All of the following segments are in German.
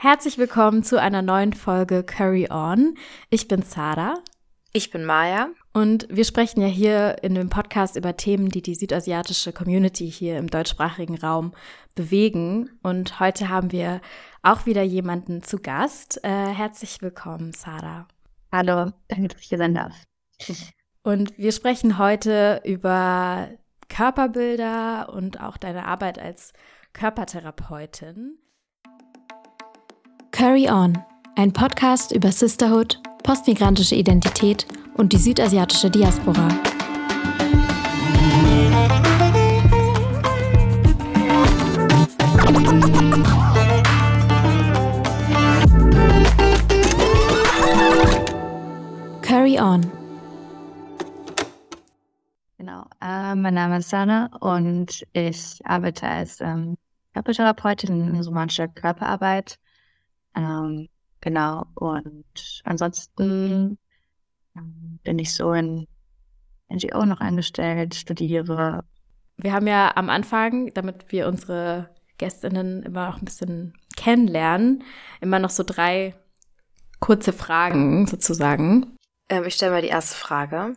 Herzlich willkommen zu einer neuen Folge Curry On. Ich bin Sarah. Ich bin Maya. Und wir sprechen ja hier in dem Podcast über Themen, die die südasiatische Community hier im deutschsprachigen Raum bewegen. Und heute haben wir auch wieder jemanden zu Gast. Äh, herzlich willkommen, Sarah. Hallo, danke, dass ich hier sein darf. Und wir sprechen heute über Körperbilder und auch deine Arbeit als Körpertherapeutin. Curry On, ein Podcast über Sisterhood, postmigrantische Identität und die südasiatische Diaspora. Curry On. Genau, äh, mein Name ist Sana und ich arbeite als ähm, Körpertherapeutin in somatischer Körperarbeit ähm, genau. Und ansonsten ähm, bin ich so in NGO noch eingestellt, studiere. Wir haben ja am Anfang, damit wir unsere Gästinnen immer auch ein bisschen kennenlernen, immer noch so drei kurze Fragen sozusagen. Ähm, ich stelle mal die erste Frage.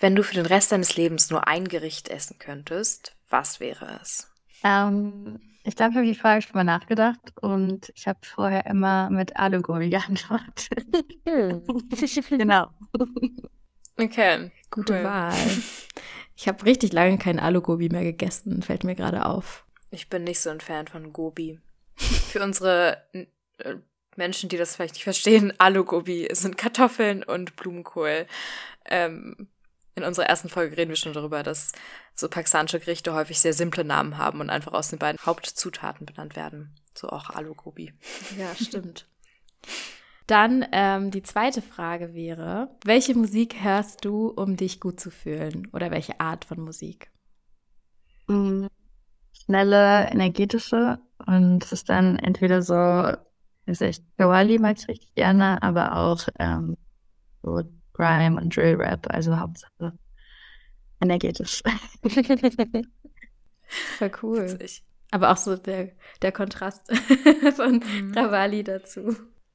Wenn du für den Rest deines Lebens nur ein Gericht essen könntest, was wäre es? Ähm, ich glaube, ich habe die Frage schon mal nachgedacht und ich habe vorher immer mit Alugobi geantwortet. genau. Okay, gute cool. Wahl. Ich habe richtig lange kein Alugobi mehr gegessen, fällt mir gerade auf. Ich bin nicht so ein Fan von Gobi. Für unsere äh, Menschen, die das vielleicht nicht verstehen, Alugobi sind Kartoffeln und Blumenkohl. Ähm, in unserer ersten Folge reden wir schon darüber, dass so pakistanische Gerichte häufig sehr simple Namen haben und einfach aus den beiden Hauptzutaten benannt werden. So auch Alu Gobi. Ja, stimmt. Dann ähm, die zweite Frage wäre, welche Musik hörst du, um dich gut zu fühlen? Oder welche Art von Musik? Mm, schnelle, energetische. Und es ist dann entweder so, weiß ich, Kawali mag ich richtig gerne, aber auch ähm, so Grime und Drill Rap, also Hauptsache energetisch. Voll cool. Witzig. Aber auch so der, der Kontrast von mhm. Gravali dazu.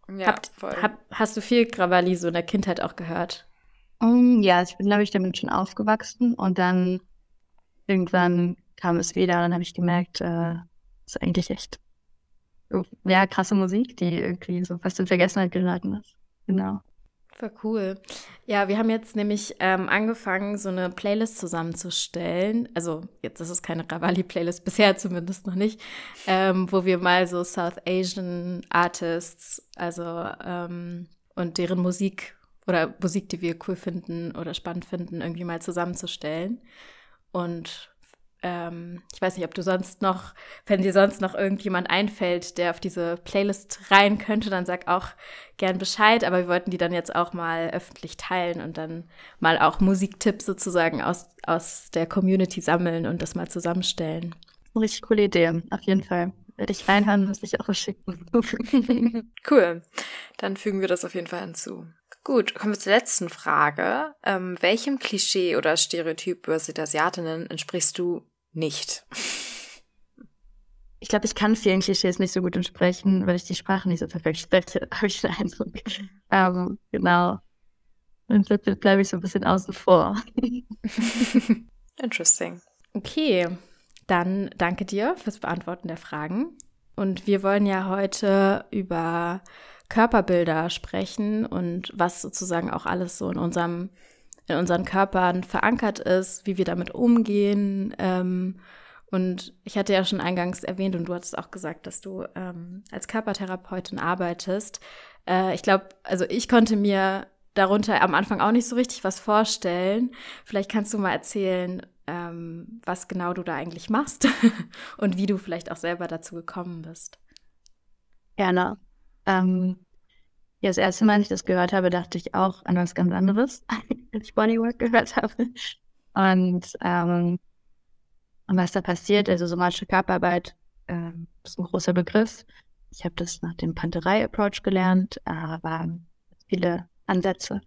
Ja, Habt, voll. Hab, hast du viel Gravali so in der Kindheit auch gehört? Um, ja, ich bin, glaube ich, damit schon aufgewachsen und dann irgendwann kam es wieder und dann habe ich gemerkt, äh, ist eigentlich echt ja, krasse Musik, die irgendwie so fast in Vergessenheit geraten ist. Genau. War cool. Ja, wir haben jetzt nämlich ähm, angefangen, so eine Playlist zusammenzustellen. Also jetzt ist es keine Ravali-Playlist, bisher zumindest noch nicht, ähm, wo wir mal so South Asian Artists, also ähm, und deren Musik oder Musik, die wir cool finden oder spannend finden, irgendwie mal zusammenzustellen. Und ähm, ich weiß nicht, ob du sonst noch, wenn dir sonst noch irgendjemand einfällt, der auf diese Playlist rein könnte, dann sag auch gern Bescheid. Aber wir wollten die dann jetzt auch mal öffentlich teilen und dann mal auch Musiktipps sozusagen aus, aus der Community sammeln und das mal zusammenstellen. Richtig coole Idee, auf jeden Fall. Werde ich reinhören, muss ich auch schicken. cool. Dann fügen wir das auf jeden Fall hinzu. Gut, kommen wir zur letzten Frage. Ähm, welchem Klischee oder Stereotyp über Südasiatinnen entsprichst du nicht. Ich glaube, ich kann vielen Klischees nicht so gut entsprechen, weil ich die Sprache nicht so perfekt spreche, habe ich den Eindruck. Ähm, genau. Und jetzt bleibe ich so ein bisschen außen vor. Interesting. Okay, dann danke dir fürs Beantworten der Fragen. Und wir wollen ja heute über Körperbilder sprechen und was sozusagen auch alles so in unserem in unseren Körpern verankert ist, wie wir damit umgehen. Ähm, und ich hatte ja schon eingangs erwähnt und du hattest auch gesagt, dass du ähm, als Körpertherapeutin arbeitest. Äh, ich glaube, also ich konnte mir darunter am Anfang auch nicht so richtig was vorstellen. Vielleicht kannst du mal erzählen, ähm, was genau du da eigentlich machst und wie du vielleicht auch selber dazu gekommen bist. Gerne. Ähm, ja, das erste Mal, als ich das gehört habe, dachte ich auch an was ganz anderes, als ich Bodywork gehört habe. Und, ähm, und was da passiert, also somatische Körperarbeit ähm, ist ein großer Begriff. Ich habe das nach dem Panterei-Approach gelernt, aber viele Ansätze.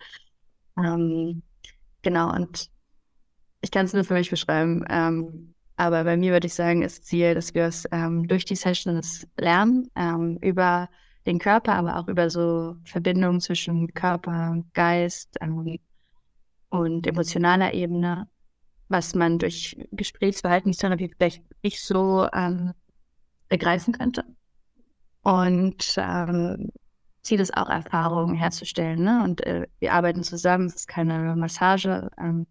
Ähm, genau, und ich kann es nur für mich beschreiben. Ähm, Aber bei mir würde ich sagen, ist Ziel, dass wir es ähm, durch die Sessions lernen, ähm, über den Körper, aber auch über so Verbindungen zwischen Körper, Geist ähm, und emotionaler Ebene, was man durch Gesprächsverhaltenstherapie vielleicht nicht so ähm, begreifen könnte. Und ähm, Ziel ist auch, Erfahrungen herzustellen. Ne? Und äh, wir arbeiten zusammen, es ist keine Massage. Ähm,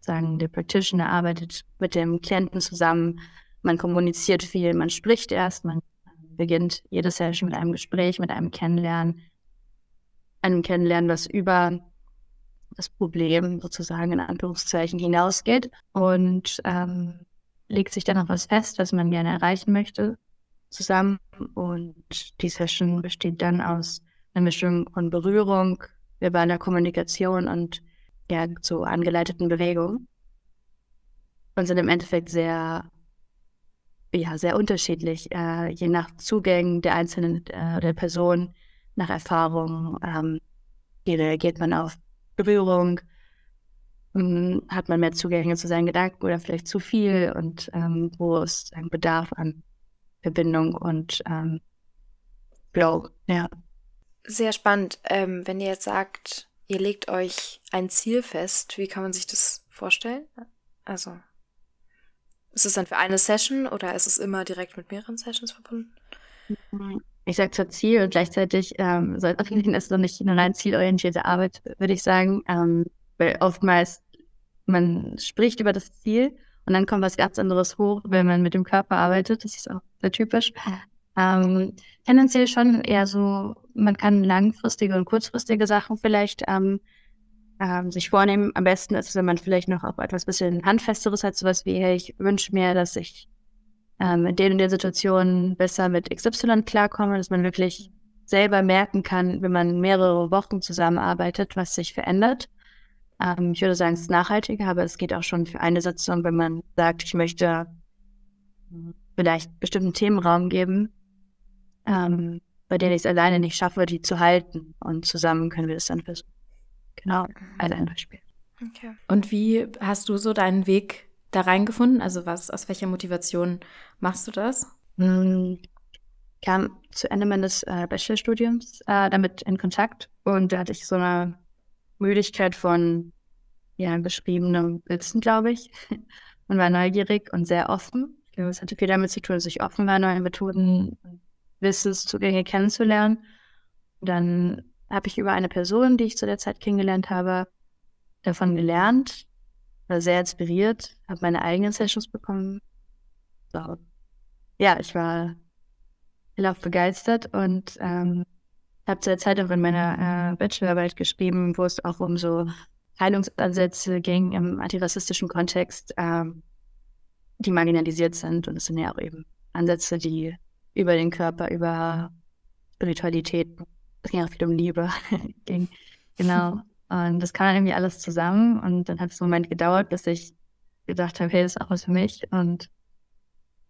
sagen, der Practitioner arbeitet mit dem Klienten zusammen, man kommuniziert viel, man spricht erst, man beginnt jede Session mit einem Gespräch, mit einem Kennenlernen, einem Kennenlernen, was über das Problem sozusagen in Anführungszeichen hinausgeht und ähm, legt sich dann auch was fest, was man gerne erreichen möchte zusammen. Und die Session besteht dann aus einer Mischung von Berührung, verbaler Kommunikation und ja, so angeleiteten Bewegungen. Und sind im Endeffekt sehr, ja, sehr unterschiedlich, äh, je nach Zugängen der einzelnen äh, der Person, nach Erfahrung. Ähm, wie reagiert man auf Berührung? Ähm, hat man mehr Zugänge zu seinen Gedanken oder vielleicht zu viel? Und ähm, wo ist ein Bedarf an Verbindung und ähm, Flow? Ja. Sehr spannend. Ähm, wenn ihr jetzt sagt, ihr legt euch ein Ziel fest, wie kann man sich das vorstellen? Also, ist es dann für eine Session oder ist es immer direkt mit mehreren Sessions verbunden? Ich sage zwar Ziel und gleichzeitig ähm, soll es noch nicht eine rein zielorientierte Arbeit, würde ich sagen. Ähm, weil oftmals man spricht über das Ziel und dann kommt was ganz anderes hoch, wenn man mit dem Körper arbeitet. Das ist auch sehr typisch. Ähm, tendenziell schon eher so, man kann langfristige und kurzfristige Sachen vielleicht ähm, ähm, sich vornehmen. Am besten ist es, wenn man vielleicht noch auch etwas bisschen Handfesteres hat, sowas wie, hey, ich wünsche mir, dass ich ähm, in den und den Situationen besser mit XY klarkomme, dass man wirklich selber merken kann, wenn man mehrere Wochen zusammenarbeitet, was sich verändert. Ähm, ich würde sagen, es ist nachhaltiger, aber es geht auch schon für eine Sitzung, wenn man sagt, ich möchte vielleicht bestimmten Themenraum geben, ähm, bei denen ich es alleine nicht schaffe, die zu halten. Und zusammen können wir das dann versuchen. Genau, als ein Beispiel. Okay. Und wie hast du so deinen Weg da reingefunden? Also was, aus welcher Motivation machst du das? Hm, kam zu Ende meines äh, Bachelorstudiums äh, damit in Kontakt und da hatte ich so eine Müdigkeit von ja, beschriebenem Wissen, glaube ich. und war neugierig und sehr offen. Ich glaube, es hatte viel damit zu tun, dass ich offen war, neue Methoden und Wissenszugänge kennenzulernen. Und dann habe ich über eine Person, die ich zu der Zeit kennengelernt habe, davon gelernt, war sehr inspiriert, habe meine eigenen Sessions bekommen. So. Ja, ich war hellauf begeistert und ähm, habe zu der Zeit auch in meiner äh, Bachelorarbeit geschrieben, wo es auch um so Heilungsansätze ging im antirassistischen Kontext, ähm, die marginalisiert sind. Und es sind ja auch eben Ansätze, die über den Körper, über Spiritualität, es ging auch viel um Liebe, ging, genau. Und das kam dann irgendwie alles zusammen und dann hat es einen Moment gedauert, bis ich gedacht habe, hey, das ist auch was für mich und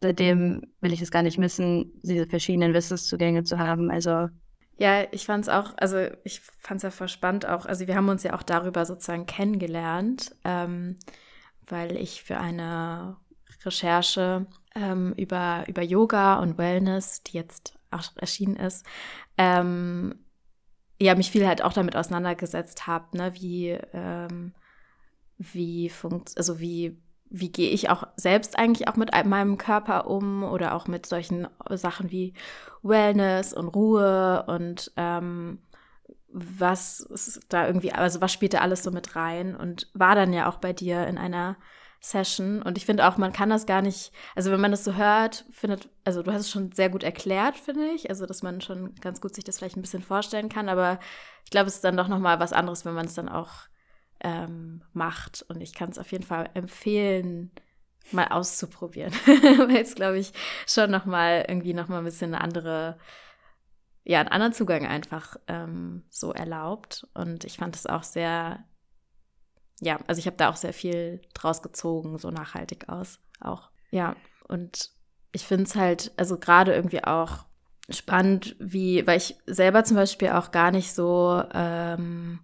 seitdem will ich es gar nicht missen, diese verschiedenen Wissenszugänge zu haben. Also ja, ich fand es auch, also ich fand es ja voll spannend auch, also wir haben uns ja auch darüber sozusagen kennengelernt, ähm, weil ich für eine Recherche ähm, über, über Yoga und Wellness, die jetzt auch erschienen ist, ähm, ja, mich viel halt auch damit auseinandergesetzt habe, ne, wie, ähm, wie funkt, also wie wie gehe ich auch selbst eigentlich auch mit meinem Körper um oder auch mit solchen Sachen wie Wellness und Ruhe und ähm, was ist da irgendwie, also was spielt da alles so mit rein? Und war dann ja auch bei dir in einer Session und ich finde auch, man kann das gar nicht, also wenn man das so hört, findet, also du hast es schon sehr gut erklärt, finde ich, also dass man schon ganz gut sich das vielleicht ein bisschen vorstellen kann, aber ich glaube, es ist dann doch nochmal was anderes, wenn man es dann auch ähm, macht. Und ich kann es auf jeden Fall empfehlen, mal auszuprobieren, weil es, glaube ich, schon noch mal irgendwie noch mal ein bisschen eine andere, ja, einen anderen Zugang einfach ähm, so erlaubt. Und ich fand es auch sehr, ja, also ich habe da auch sehr viel draus gezogen, so nachhaltig aus, auch. Ja, und ich finde es halt, also gerade irgendwie auch spannend, wie, weil ich selber zum Beispiel auch gar nicht so ähm,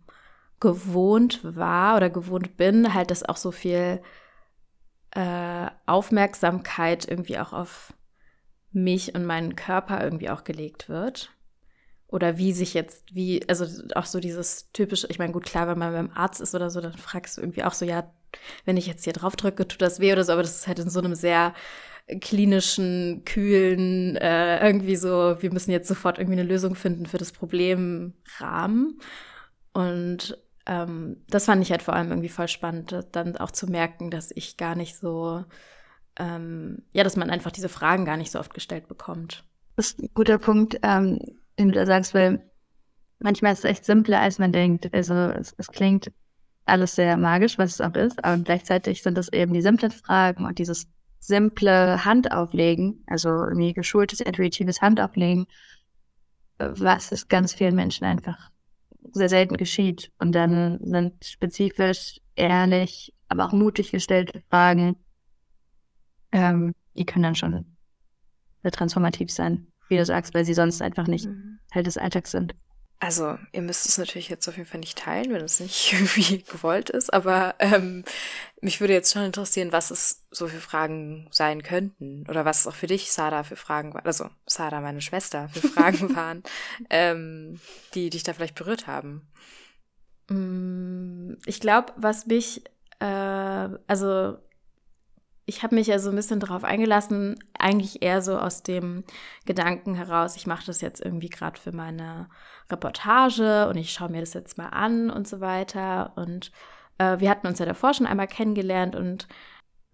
gewohnt war oder gewohnt bin, halt, dass auch so viel äh, Aufmerksamkeit irgendwie auch auf mich und meinen Körper irgendwie auch gelegt wird. Oder wie sich jetzt, wie, also auch so dieses typische, ich meine, gut, klar, wenn man beim Arzt ist oder so, dann fragst du irgendwie auch so, ja, wenn ich jetzt hier drauf drücke, tut das weh oder so, aber das ist halt in so einem sehr klinischen, kühlen, äh, irgendwie so, wir müssen jetzt sofort irgendwie eine Lösung finden für das Problem Rahmen. Und ähm, das fand ich halt vor allem irgendwie voll spannend, dann auch zu merken, dass ich gar nicht so, ähm, ja, dass man einfach diese Fragen gar nicht so oft gestellt bekommt. Das ist ein guter Punkt, ähm, den du da sagst, weil manchmal ist es echt simpler, als man denkt. Also es, es klingt alles sehr magisch, was es auch ist, aber gleichzeitig sind es eben die simplen Fragen und dieses simple Handauflegen, also irgendwie geschultes, intuitives Handauflegen, was es ganz vielen Menschen einfach sehr selten geschieht. Und dann sind spezifisch, ehrlich, aber auch mutig gestellte Fragen, ähm, die können dann schon sehr transformativ sein, wie du sagst, weil sie sonst einfach nicht mhm. Teil des Alltags sind. Also, ihr müsst es natürlich jetzt auf jeden Fall nicht teilen, wenn es nicht irgendwie gewollt ist, aber ähm, mich würde jetzt schon interessieren, was es so für Fragen sein könnten oder was es auch für dich, Sada, für Fragen waren, also Sada, meine Schwester, für Fragen waren, ähm, die dich da vielleicht berührt haben. Mm, ich glaube, was mich, äh, also ich habe mich ja so ein bisschen darauf eingelassen, eigentlich eher so aus dem Gedanken heraus, ich mache das jetzt irgendwie gerade für meine Reportage und ich schaue mir das jetzt mal an und so weiter. Und äh, wir hatten uns ja davor schon einmal kennengelernt und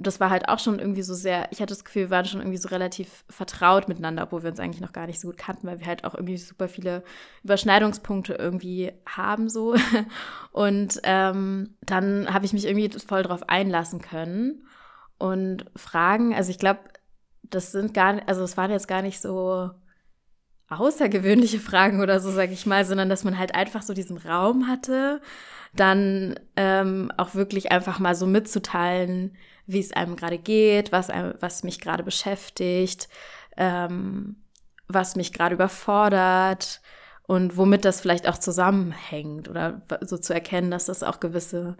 das war halt auch schon irgendwie so sehr, ich hatte das Gefühl, wir waren schon irgendwie so relativ vertraut miteinander, obwohl wir uns eigentlich noch gar nicht so gut kannten, weil wir halt auch irgendwie super viele Überschneidungspunkte irgendwie haben so. Und ähm, dann habe ich mich irgendwie voll drauf einlassen können und Fragen, also ich glaube, das sind gar nicht, also es waren jetzt gar nicht so außergewöhnliche Fragen oder so, sage ich mal, sondern dass man halt einfach so diesen Raum hatte, dann ähm, auch wirklich einfach mal so mitzuteilen, wie es einem gerade geht, was, einem, was mich gerade beschäftigt, ähm, was mich gerade überfordert und womit das vielleicht auch zusammenhängt oder so zu erkennen, dass das auch gewisse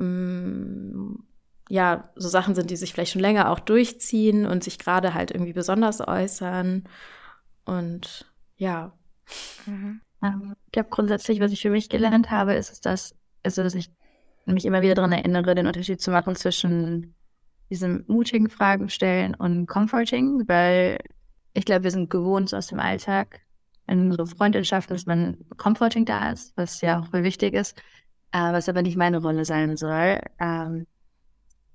ähm, ja, so Sachen sind, die sich vielleicht schon länger auch durchziehen und sich gerade halt irgendwie besonders äußern. Und ja. Mhm. Ähm, ich glaube, grundsätzlich, was ich für mich gelernt habe, ist, dass, also, dass ich mich immer wieder daran erinnere, den Unterschied zu machen zwischen diesem mutigen Fragen stellen und Comforting, weil ich glaube, wir sind gewohnt aus dem Alltag, in so Freundschaften, dass man Comforting da ist, was ja auch voll wichtig ist, äh, was aber nicht meine Rolle sein soll. Ähm,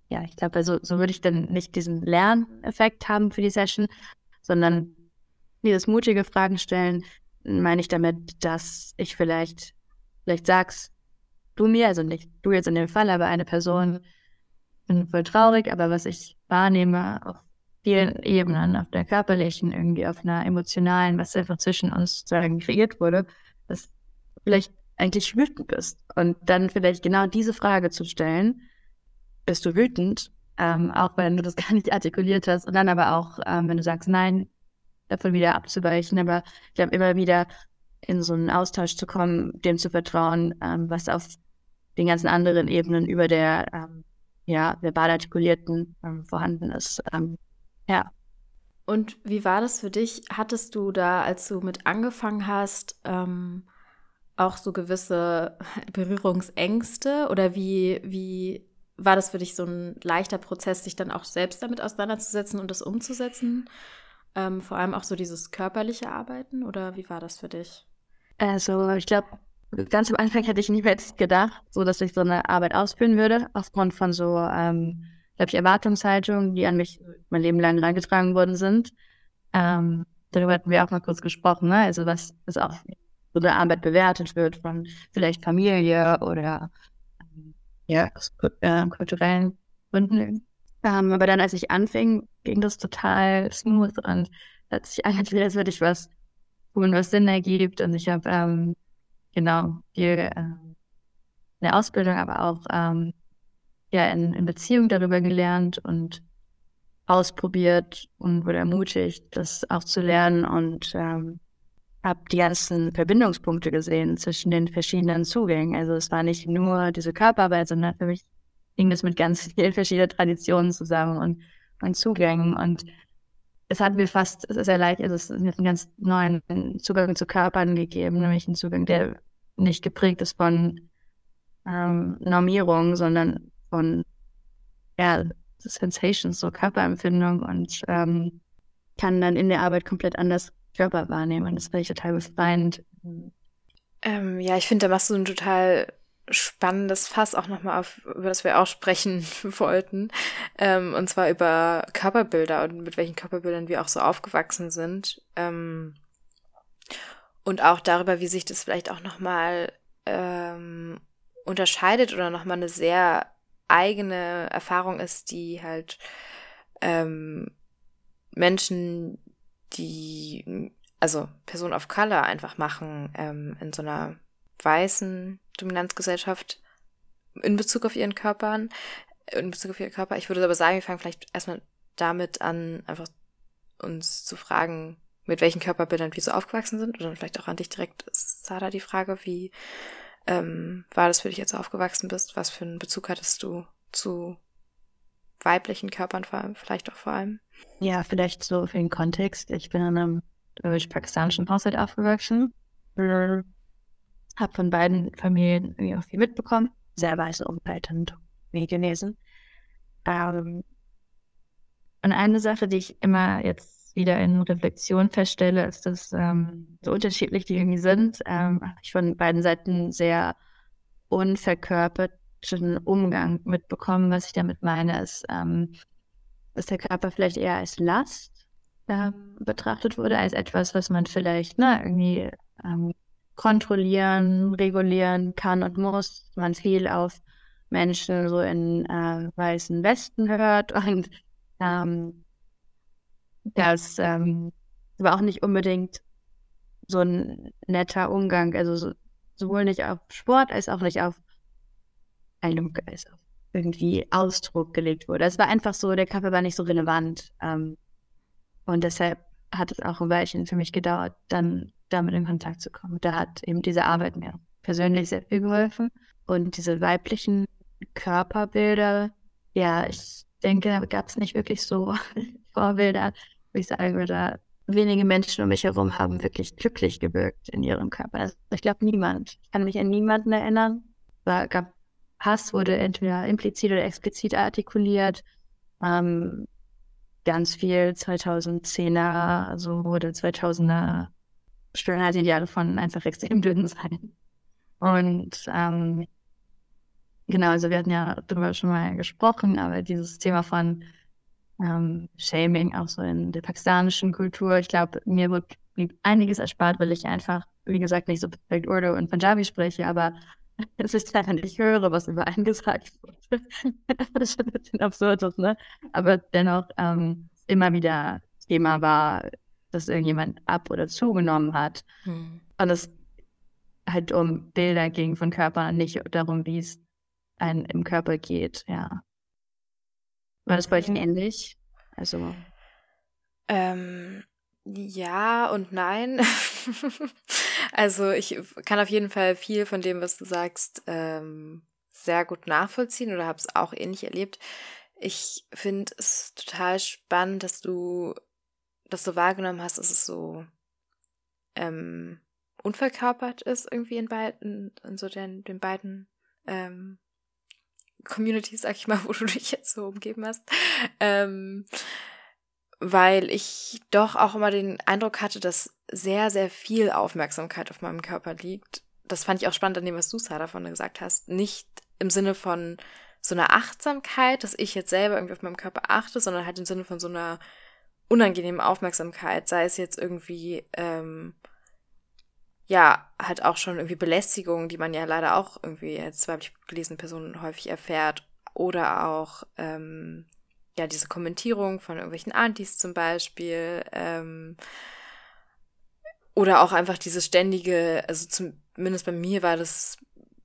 ja, ich glaube, also, so würde ich dann nicht diesen Lerneffekt haben für die Session, sondern dieses mutige Fragen stellen, meine ich damit, dass ich vielleicht, vielleicht sagst du mir, also nicht du jetzt in dem Fall, aber eine Person, bin voll traurig, aber was ich wahrnehme auf vielen Ebenen, auf der körperlichen, irgendwie auf einer emotionalen, was einfach zwischen uns sozusagen kreiert wurde, dass vielleicht eigentlich wütend bist. Und dann vielleicht genau diese Frage zu stellen, bist du wütend, ähm, auch wenn du das gar nicht artikuliert hast. Und dann aber auch, ähm, wenn du sagst, nein, davon wieder abzuweichen. Aber ich glaube, immer wieder in so einen Austausch zu kommen, dem zu vertrauen, ähm, was auf den ganzen anderen Ebenen über der ähm, ja, verbal artikulierten ähm, vorhanden ist. Ähm, ja. Und wie war das für dich? Hattest du da, als du mit angefangen hast, auch so gewisse Berührungsängste oder wie, wie war das für dich so ein leichter Prozess, sich dann auch selbst damit auseinanderzusetzen und das umzusetzen? Ähm, vor allem auch so dieses körperliche Arbeiten oder wie war das für dich? Also ich glaube, ganz am Anfang hätte ich niemals gedacht, so dass ich so eine Arbeit ausführen würde, aufgrund von so, ähm, glaube ich, Erwartungshaltungen, die an mich mein Leben lang reingetragen worden sind. Ähm, darüber hatten wir auch mal kurz gesprochen, ne? Also was, was auch so eine Arbeit bewertet wird von vielleicht Familie oder ja, aus äh, kulturellen Gründen. Ähm, aber dann, als ich anfing, ging das total smooth und hat sich angefühlt, als würde ich was tun, was Sinn ergibt. Und ich habe ähm, genau viel äh, in der Ausbildung, aber auch ähm, ja in, in Beziehung darüber gelernt und ausprobiert und wurde ermutigt, das auch zu lernen und ähm, habe die ganzen Verbindungspunkte gesehen zwischen den verschiedenen Zugängen. Also es war nicht nur diese Körperarbeit, sondern für mich hing das mit ganz vielen verschiedenen Traditionen zusammen und, und Zugängen. Und es hat mir fast sehr leicht, also es hat einen ganz neuen Zugang zu Körpern gegeben, nämlich einen Zugang, der nicht geprägt ist von ähm, Normierung, sondern von ja, Sensations, so Körperempfindung und ähm, kann dann in der Arbeit komplett anders Körper wahrnehmen. Das finde ich total befreiend. Ähm, ja, ich finde, da machst du ein total spannendes Fass auch nochmal auf, über das wir auch sprechen wollten. Ähm, und zwar über Körperbilder und mit welchen Körperbildern wir auch so aufgewachsen sind. Ähm, und auch darüber, wie sich das vielleicht auch nochmal ähm, unterscheidet oder nochmal eine sehr eigene Erfahrung ist, die halt ähm, Menschen, die, also Personen of Color einfach machen, ähm, in so einer weißen Dominanzgesellschaft in Bezug auf ihren Körpern, in Bezug auf ihren Körper. Ich würde aber sagen, wir fangen vielleicht erstmal damit an, einfach uns zu fragen, mit welchen Körperbildern wir so aufgewachsen sind. Oder vielleicht auch an dich direkt, Sada, die Frage, wie ähm, war das für dich, als du aufgewachsen bist? Was für einen Bezug hattest du zu weiblichen Körpern vor allem, vielleicht auch vor allem? Ja, vielleicht so für den Kontext. Ich bin in einem deutsch-pakistanischen Haushalt aufgewachsen. Hab von beiden Familien irgendwie auch viel mitbekommen. Sehr weiße Umwelt und genesen. Ähm, und eine Sache, die ich immer jetzt wieder in Reflexion feststelle, ist, dass ähm, so unterschiedlich die irgendwie sind, ähm, ich von beiden Seiten sehr unverkörperten Umgang mitbekommen. Was ich damit meine, ist, ähm, dass der Körper vielleicht eher als Last ähm, betrachtet wurde, als etwas, was man vielleicht ne, irgendwie ähm, kontrollieren, regulieren kann und muss. Man viel auf Menschen so in äh, weißen Westen hört und ähm, das ähm, war auch nicht unbedingt so ein netter Umgang, also so, sowohl nicht auf Sport als auch nicht auf Eindruck, als auf irgendwie Ausdruck gelegt wurde. Es war einfach so, der Kaffee war nicht so relevant. Ähm, und deshalb hat es auch ein Weilchen für mich gedauert, dann damit in Kontakt zu kommen. Da hat eben diese Arbeit mir persönlich sehr viel geholfen. Und diese weiblichen Körperbilder, ja, ich denke, da gab es nicht wirklich so Vorbilder, wo ich sagen würde, wenige Menschen um mich herum haben wirklich glücklich gewirkt in ihrem Körper. Also ich glaube niemand. Ich kann mich an niemanden erinnern. Es gab Hass wurde entweder implizit oder explizit artikuliert. Ähm, ganz viel 2010er, also wurde 2000er Schönheitsideale von einfach extrem dünn sein. Und ähm, genau, also wir hatten ja darüber schon mal gesprochen, aber dieses Thema von ähm, Shaming, auch so in der pakistanischen Kultur. Ich glaube, mir wird einiges erspart, weil ich einfach, wie gesagt, nicht so perfekt Urdu und Punjabi spreche, aber es ist einfach nicht höre, was über einen gesagt wird. das ist ein bisschen absurd, ne? Aber dennoch ähm, immer wieder Thema war, dass irgendjemand ab- oder zugenommen hat. Hm. Und es halt um Bilder ging von Körpern, nicht darum, wie es einem im Körper geht, ja. War das bei euch ähnlich? Also. Ähm, ja und nein. also ich kann auf jeden Fall viel von dem, was du sagst, ähm, sehr gut nachvollziehen oder habe es auch ähnlich erlebt. Ich finde es total spannend, dass du dass du wahrgenommen hast, dass es so ähm, unverkörpert ist irgendwie in beiden, in so den, den beiden ähm, Community, sag ich mal, wo du dich jetzt so umgeben hast. Ähm, weil ich doch auch immer den Eindruck hatte, dass sehr, sehr viel Aufmerksamkeit auf meinem Körper liegt. Das fand ich auch spannend an dem, was du, Sarah, davon gesagt hast. Nicht im Sinne von so einer Achtsamkeit, dass ich jetzt selber irgendwie auf meinem Körper achte, sondern halt im Sinne von so einer unangenehmen Aufmerksamkeit, sei es jetzt irgendwie ähm, ja, halt auch schon irgendwie Belästigung, die man ja leider auch irgendwie als weiblich gelesene Personen häufig erfährt. Oder auch, ähm, ja, diese Kommentierung von irgendwelchen Antis zum Beispiel. Ähm, oder auch einfach dieses ständige, also zumindest bei mir war das,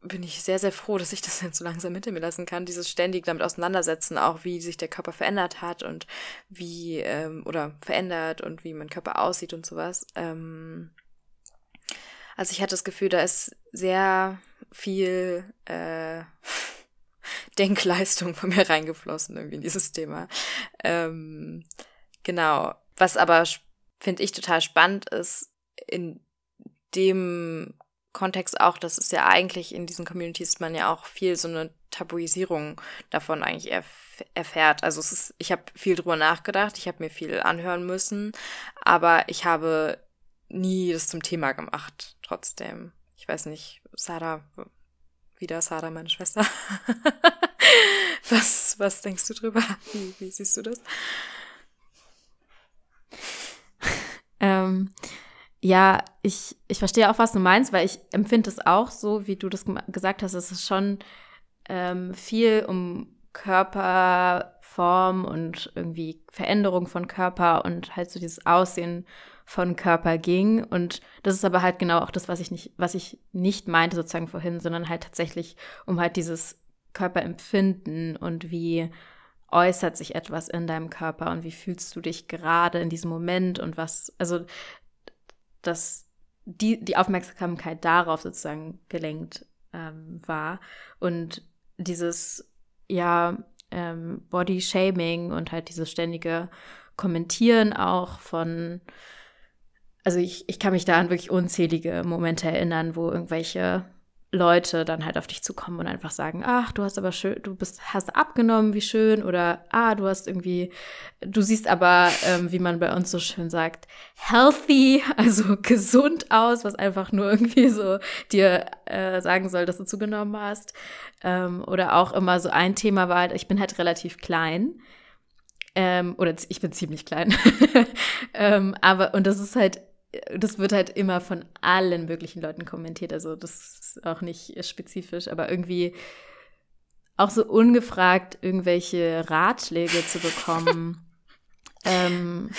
bin ich sehr, sehr froh, dass ich das jetzt so langsam hinter mir lassen kann, dieses ständig damit auseinandersetzen, auch wie sich der Körper verändert hat und wie, ähm, oder verändert und wie mein Körper aussieht und sowas. Ähm, also ich hatte das Gefühl, da ist sehr viel äh, Denkleistung von mir reingeflossen irgendwie in dieses Thema. Ähm, genau. Was aber finde ich total spannend ist, in dem Kontext auch, dass es ja eigentlich in diesen Communities man ja auch viel so eine Tabuisierung davon eigentlich erf erfährt. Also es ist, ich habe viel drüber nachgedacht, ich habe mir viel anhören müssen, aber ich habe nie das zum Thema gemacht, trotzdem. Ich weiß nicht, Sarah, wieder Sarah, meine Schwester. was, was denkst du drüber? Wie, wie siehst du das? Ähm, ja, ich, ich verstehe auch, was du meinst, weil ich empfinde es auch so, wie du das gesagt hast, es ist schon ähm, viel um Körperform und irgendwie Veränderung von Körper und halt so dieses Aussehen von Körper ging. Und das ist aber halt genau auch das, was ich nicht, was ich nicht meinte sozusagen vorhin, sondern halt tatsächlich um halt dieses Körperempfinden und wie äußert sich etwas in deinem Körper und wie fühlst du dich gerade in diesem Moment und was, also dass die, die Aufmerksamkeit darauf sozusagen gelenkt ähm, war und dieses, ja, ähm, Body-Shaming und halt dieses ständige Kommentieren auch von, also ich, ich kann mich da an wirklich unzählige Momente erinnern, wo irgendwelche Leute dann halt auf dich zukommen und einfach sagen, ach, du hast aber schön, du bist, hast abgenommen, wie schön, oder ah, du hast irgendwie, du siehst aber, ähm, wie man bei uns so schön sagt, healthy, also gesund aus, was einfach nur irgendwie so dir äh, sagen soll, dass du zugenommen hast. Ähm, oder auch immer so ein Thema war halt, ich bin halt relativ klein. Ähm, oder ich bin ziemlich klein. ähm, aber, und das ist halt das wird halt immer von allen möglichen Leuten kommentiert. Also das ist auch nicht spezifisch, aber irgendwie auch so ungefragt irgendwelche Ratschläge zu bekommen. ähm,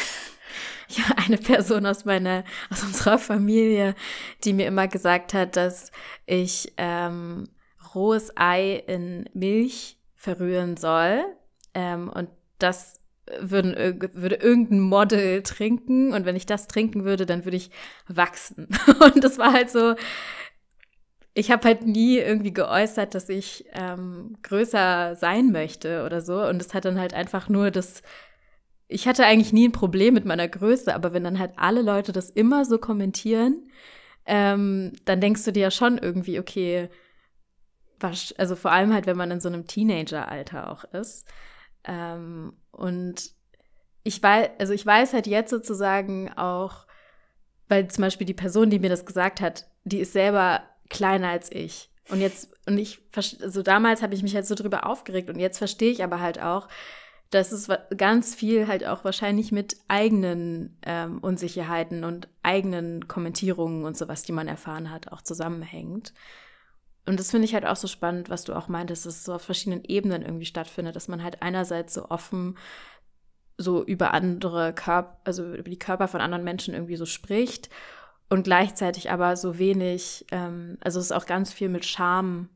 ja, eine Person aus meiner, aus unserer Familie, die mir immer gesagt hat, dass ich ähm, rohes Ei in Milch verrühren soll ähm, und das würden, würde irgendein Model trinken und wenn ich das trinken würde, dann würde ich wachsen. Und das war halt so, ich habe halt nie irgendwie geäußert, dass ich ähm, größer sein möchte oder so. Und es hat dann halt einfach nur das, ich hatte eigentlich nie ein Problem mit meiner Größe, aber wenn dann halt alle Leute das immer so kommentieren, ähm, dann denkst du dir ja schon irgendwie, okay, was, also vor allem halt, wenn man in so einem Teenager-Alter auch ist. Ähm, und ich weiß, also ich weiß halt jetzt sozusagen auch, weil zum Beispiel die Person, die mir das gesagt hat, die ist selber kleiner als ich. Und jetzt, und ich, also damals habe ich mich halt so drüber aufgeregt und jetzt verstehe ich aber halt auch, dass es ganz viel halt auch wahrscheinlich mit eigenen ähm, Unsicherheiten und eigenen Kommentierungen und sowas, die man erfahren hat, auch zusammenhängt. Und das finde ich halt auch so spannend, was du auch meintest, dass es so auf verschiedenen Ebenen irgendwie stattfindet, dass man halt einerseits so offen so über andere Körper, also über die Körper von anderen Menschen irgendwie so spricht und gleichzeitig aber so wenig, ähm, also es auch ganz viel mit Scham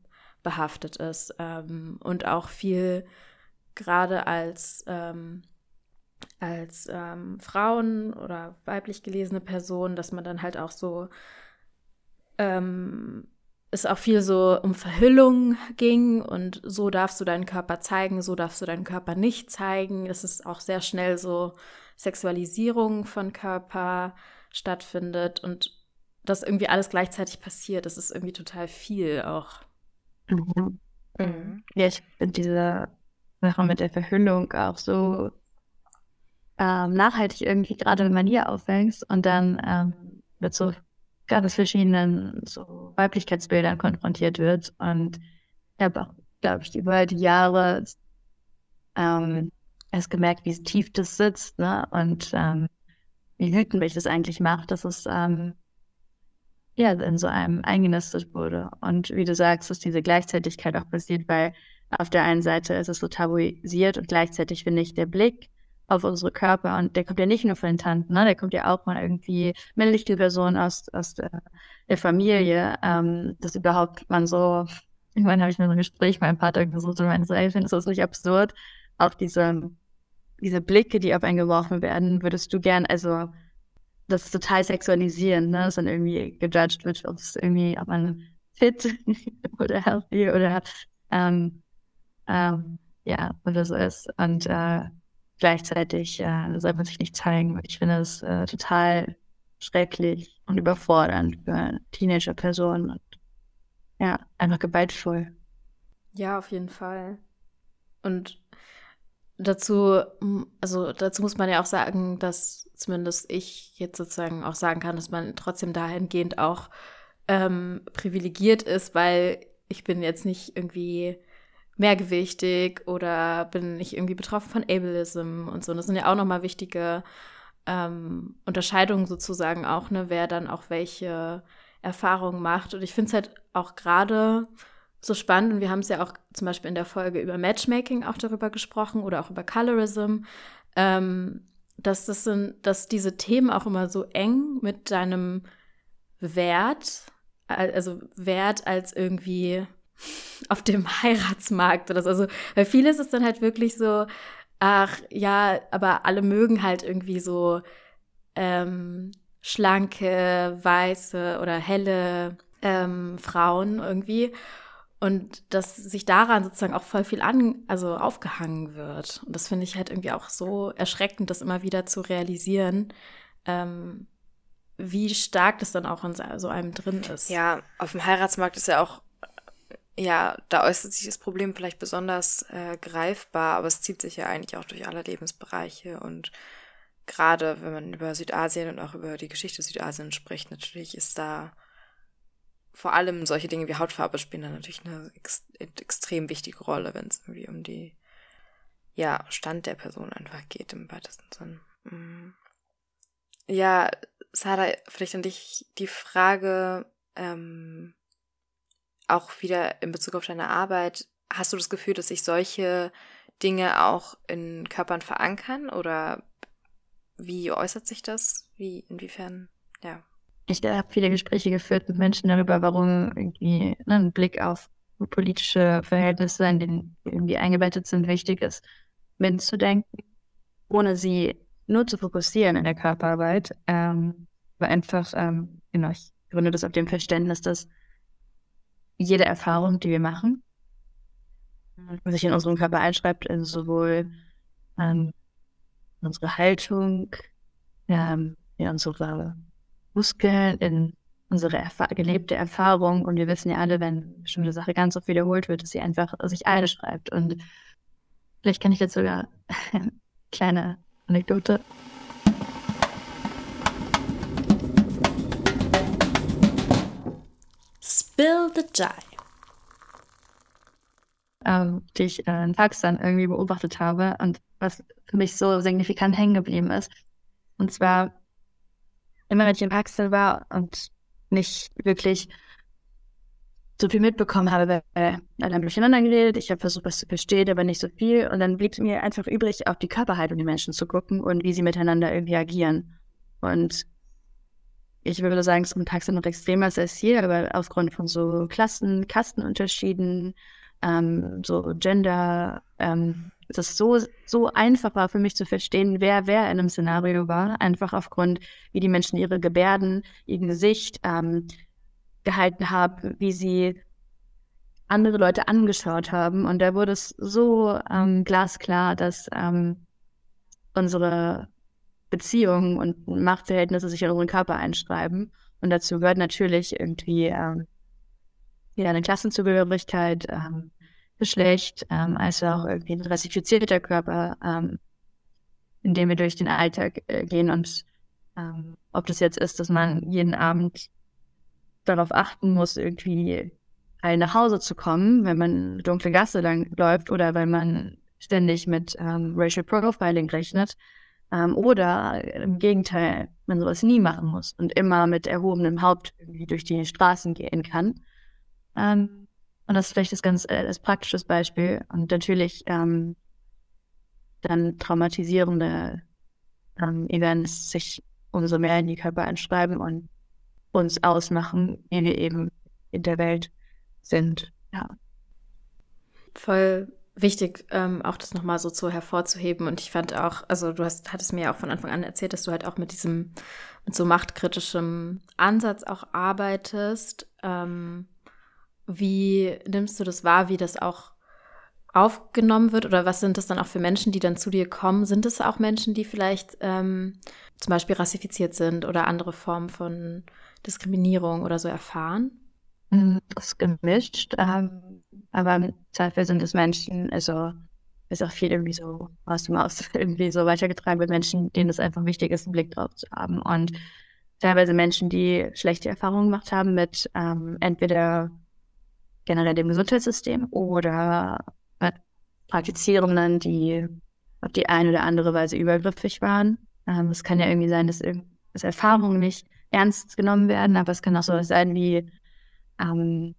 behaftet ist ähm, und auch viel gerade als ähm, als ähm, Frauen oder weiblich gelesene Personen, dass man dann halt auch so ähm, es auch viel so um Verhüllung ging und so darfst du deinen Körper zeigen, so darfst du deinen Körper nicht zeigen. Es ist auch sehr schnell so Sexualisierung von Körper stattfindet und das irgendwie alles gleichzeitig passiert. Das ist irgendwie total viel auch. Mhm. Ja, ich finde diese Sache mit der Verhüllung auch so ähm, nachhaltig irgendwie, gerade wenn man hier aufwächst und dann ähm, wird so ganz verschiedenen so Weiblichkeitsbildern konfrontiert wird. Und ich habe auch, glaube ich, über die Jahre ähm, erst gemerkt, wie tief das sitzt, ne? Und ähm, wie wütend mich das eigentlich macht, dass es ähm, ja in so einem eingenistet wurde. Und wie du sagst, dass diese Gleichzeitigkeit auch passiert, weil auf der einen Seite ist es so tabuisiert und gleichzeitig finde ich der Blick auf unsere Körper. Und der kommt ja nicht nur von den Tanten, ne? der kommt ja auch mal irgendwie männliche Person aus, aus der, der Familie, ähm, dass überhaupt man so, irgendwann habe ich mir so ein Gespräch mit meinem Vater gesucht und meinte findest du das nicht absurd? Auch diese, diese Blicke, die auf einen geworfen werden, würdest du gern, also das ist total sexualisieren, ne? dass dann irgendwie gejudged wird, ob es irgendwie, ob man fit oder healthy oder ähm, ähm, ja, oder so ist. Und äh, gleichzeitig äh, soll man sich nicht zeigen. Ich finde es äh, total schrecklich und überfordernd für Teenager-Personen und ja, einfach gewaltvoll. Ja, auf jeden Fall. Und dazu, also dazu muss man ja auch sagen, dass zumindest ich jetzt sozusagen auch sagen kann, dass man trotzdem dahingehend auch ähm, privilegiert ist, weil ich bin jetzt nicht irgendwie mehrgewichtig oder bin nicht irgendwie betroffen von Ableism und so. Und das sind ja auch nochmal wichtige ähm, Unterscheidungen sozusagen auch, ne, wer dann auch welche Erfahrungen macht. Und ich finde es halt auch gerade so spannend, und wir haben es ja auch zum Beispiel in der Folge über Matchmaking auch darüber gesprochen oder auch über Colorism, ähm, dass das sind, dass diese Themen auch immer so eng mit deinem Wert, also Wert als irgendwie auf dem Heiratsmarkt oder so. Also, weil vieles ist dann halt wirklich so, ach ja, aber alle mögen halt irgendwie so ähm, schlanke, weiße oder helle ähm, Frauen irgendwie. Und dass sich daran sozusagen auch voll viel an, also aufgehangen wird. Und das finde ich halt irgendwie auch so erschreckend, das immer wieder zu realisieren, ähm, wie stark das dann auch in so einem drin ist. Ja, auf dem Heiratsmarkt ist ja auch ja, da äußert sich das Problem vielleicht besonders äh, greifbar, aber es zieht sich ja eigentlich auch durch alle Lebensbereiche und gerade wenn man über Südasien und auch über die Geschichte Südasiens spricht, natürlich ist da vor allem solche Dinge wie Hautfarbe spielen da natürlich eine ex extrem wichtige Rolle, wenn es irgendwie um die ja, Stand der Person einfach geht im weitesten Sinn. Mhm. Ja, Sarah, vielleicht an dich die Frage, ähm, auch wieder in Bezug auf deine Arbeit, hast du das Gefühl, dass sich solche Dinge auch in Körpern verankern oder wie äußert sich das? Wie, inwiefern, ja. Ich habe viele Gespräche geführt mit Menschen darüber, warum irgendwie ne, ein Blick auf politische Verhältnisse, in denen irgendwie eingebettet sind, wichtig ist, mitzudenken, ohne sie nur zu fokussieren in der Körperarbeit. Ähm, aber einfach, ähm, genau, ich gründe das auf dem Verständnis, dass jede Erfahrung, die wir machen, was sich in unserem Körper einschreibt, also sowohl ähm, unsere Haltung, ähm, in unsere Muskeln, in unsere Erfa gelebte Erfahrung. Und wir wissen ja alle, wenn eine bestimmte Sache ganz oft wiederholt wird, dass sie einfach sich einschreibt. Und vielleicht kann ich jetzt sogar eine kleine Anekdote Spill the Jai. Ähm, die ich äh, in Pakistan irgendwie beobachtet habe und was für mich so signifikant hängen geblieben ist. Und zwar, immer wenn ich in Pakistan war und nicht wirklich so viel mitbekommen habe, weil alle haben durcheinander geredet, ich habe versucht, was zu verstehen, aber nicht so viel. Und dann blieb mir einfach übrig, auf die Körperhaltung der Menschen zu gucken und wie sie miteinander irgendwie agieren. Und ich würde sagen, es ist im Taxi noch extremer als hier, aber aufgrund von so Klassen, Kastenunterschieden, ähm, so Gender, ähm, das so, so einfach war für mich zu verstehen, wer wer in einem Szenario war, einfach aufgrund, wie die Menschen ihre Gebärden, ihr Gesicht ähm, gehalten haben, wie sie andere Leute angeschaut haben. Und da wurde es so ähm, glasklar, dass ähm, unsere Beziehungen und Machtverhältnisse sich in unseren Körper einschreiben. Und dazu gehört natürlich irgendwie ähm, ja, eine Klassenzugehörigkeit, ähm, Geschlecht, ähm, als auch irgendwie ein rassifizierter Körper, ähm, in dem wir durch den Alltag äh, gehen und ähm, ob das jetzt ist, dass man jeden Abend darauf achten muss, irgendwie nach Hause zu kommen, wenn man eine dunkle Gasse lang läuft oder wenn man ständig mit ähm, Racial Profiling rechnet, ähm, oder im Gegenteil, man sowas nie machen muss und immer mit erhobenem Haupt irgendwie durch die Straßen gehen kann. Ähm, und das ist vielleicht das ganz äh, das praktisches Beispiel. Und natürlich ähm, dann traumatisierende ähm, Events sich umso mehr in die Körper einschreiben und uns ausmachen, wie wir eben in der Welt sind. Ja. Voll wichtig, ähm, auch das nochmal so zu hervorzuheben. Und ich fand auch, also du hast, hattest mir ja auch von Anfang an erzählt, dass du halt auch mit diesem, mit so machtkritischem Ansatz auch arbeitest. Ähm, wie nimmst du das wahr, wie das auch aufgenommen wird oder was sind das dann auch für Menschen, die dann zu dir kommen? Sind es auch Menschen, die vielleicht ähm, zum Beispiel rassifiziert sind oder andere Formen von Diskriminierung oder so erfahren? Mm, das ist gemischt, ähm, aber im Zweifel sind es Menschen, also ist auch viel irgendwie so aus dem Haus irgendwie so weitergetragen wird, Menschen, denen es einfach wichtig ist, einen Blick drauf zu haben. Und teilweise Menschen, die schlechte Erfahrungen gemacht haben mit ähm, entweder generell dem Gesundheitssystem oder Praktizierenden, die auf die eine oder andere Weise übergriffig waren. Ähm, es kann ja irgendwie sein, dass, dass Erfahrungen nicht ernst genommen werden, aber es kann auch so sein wie ähm,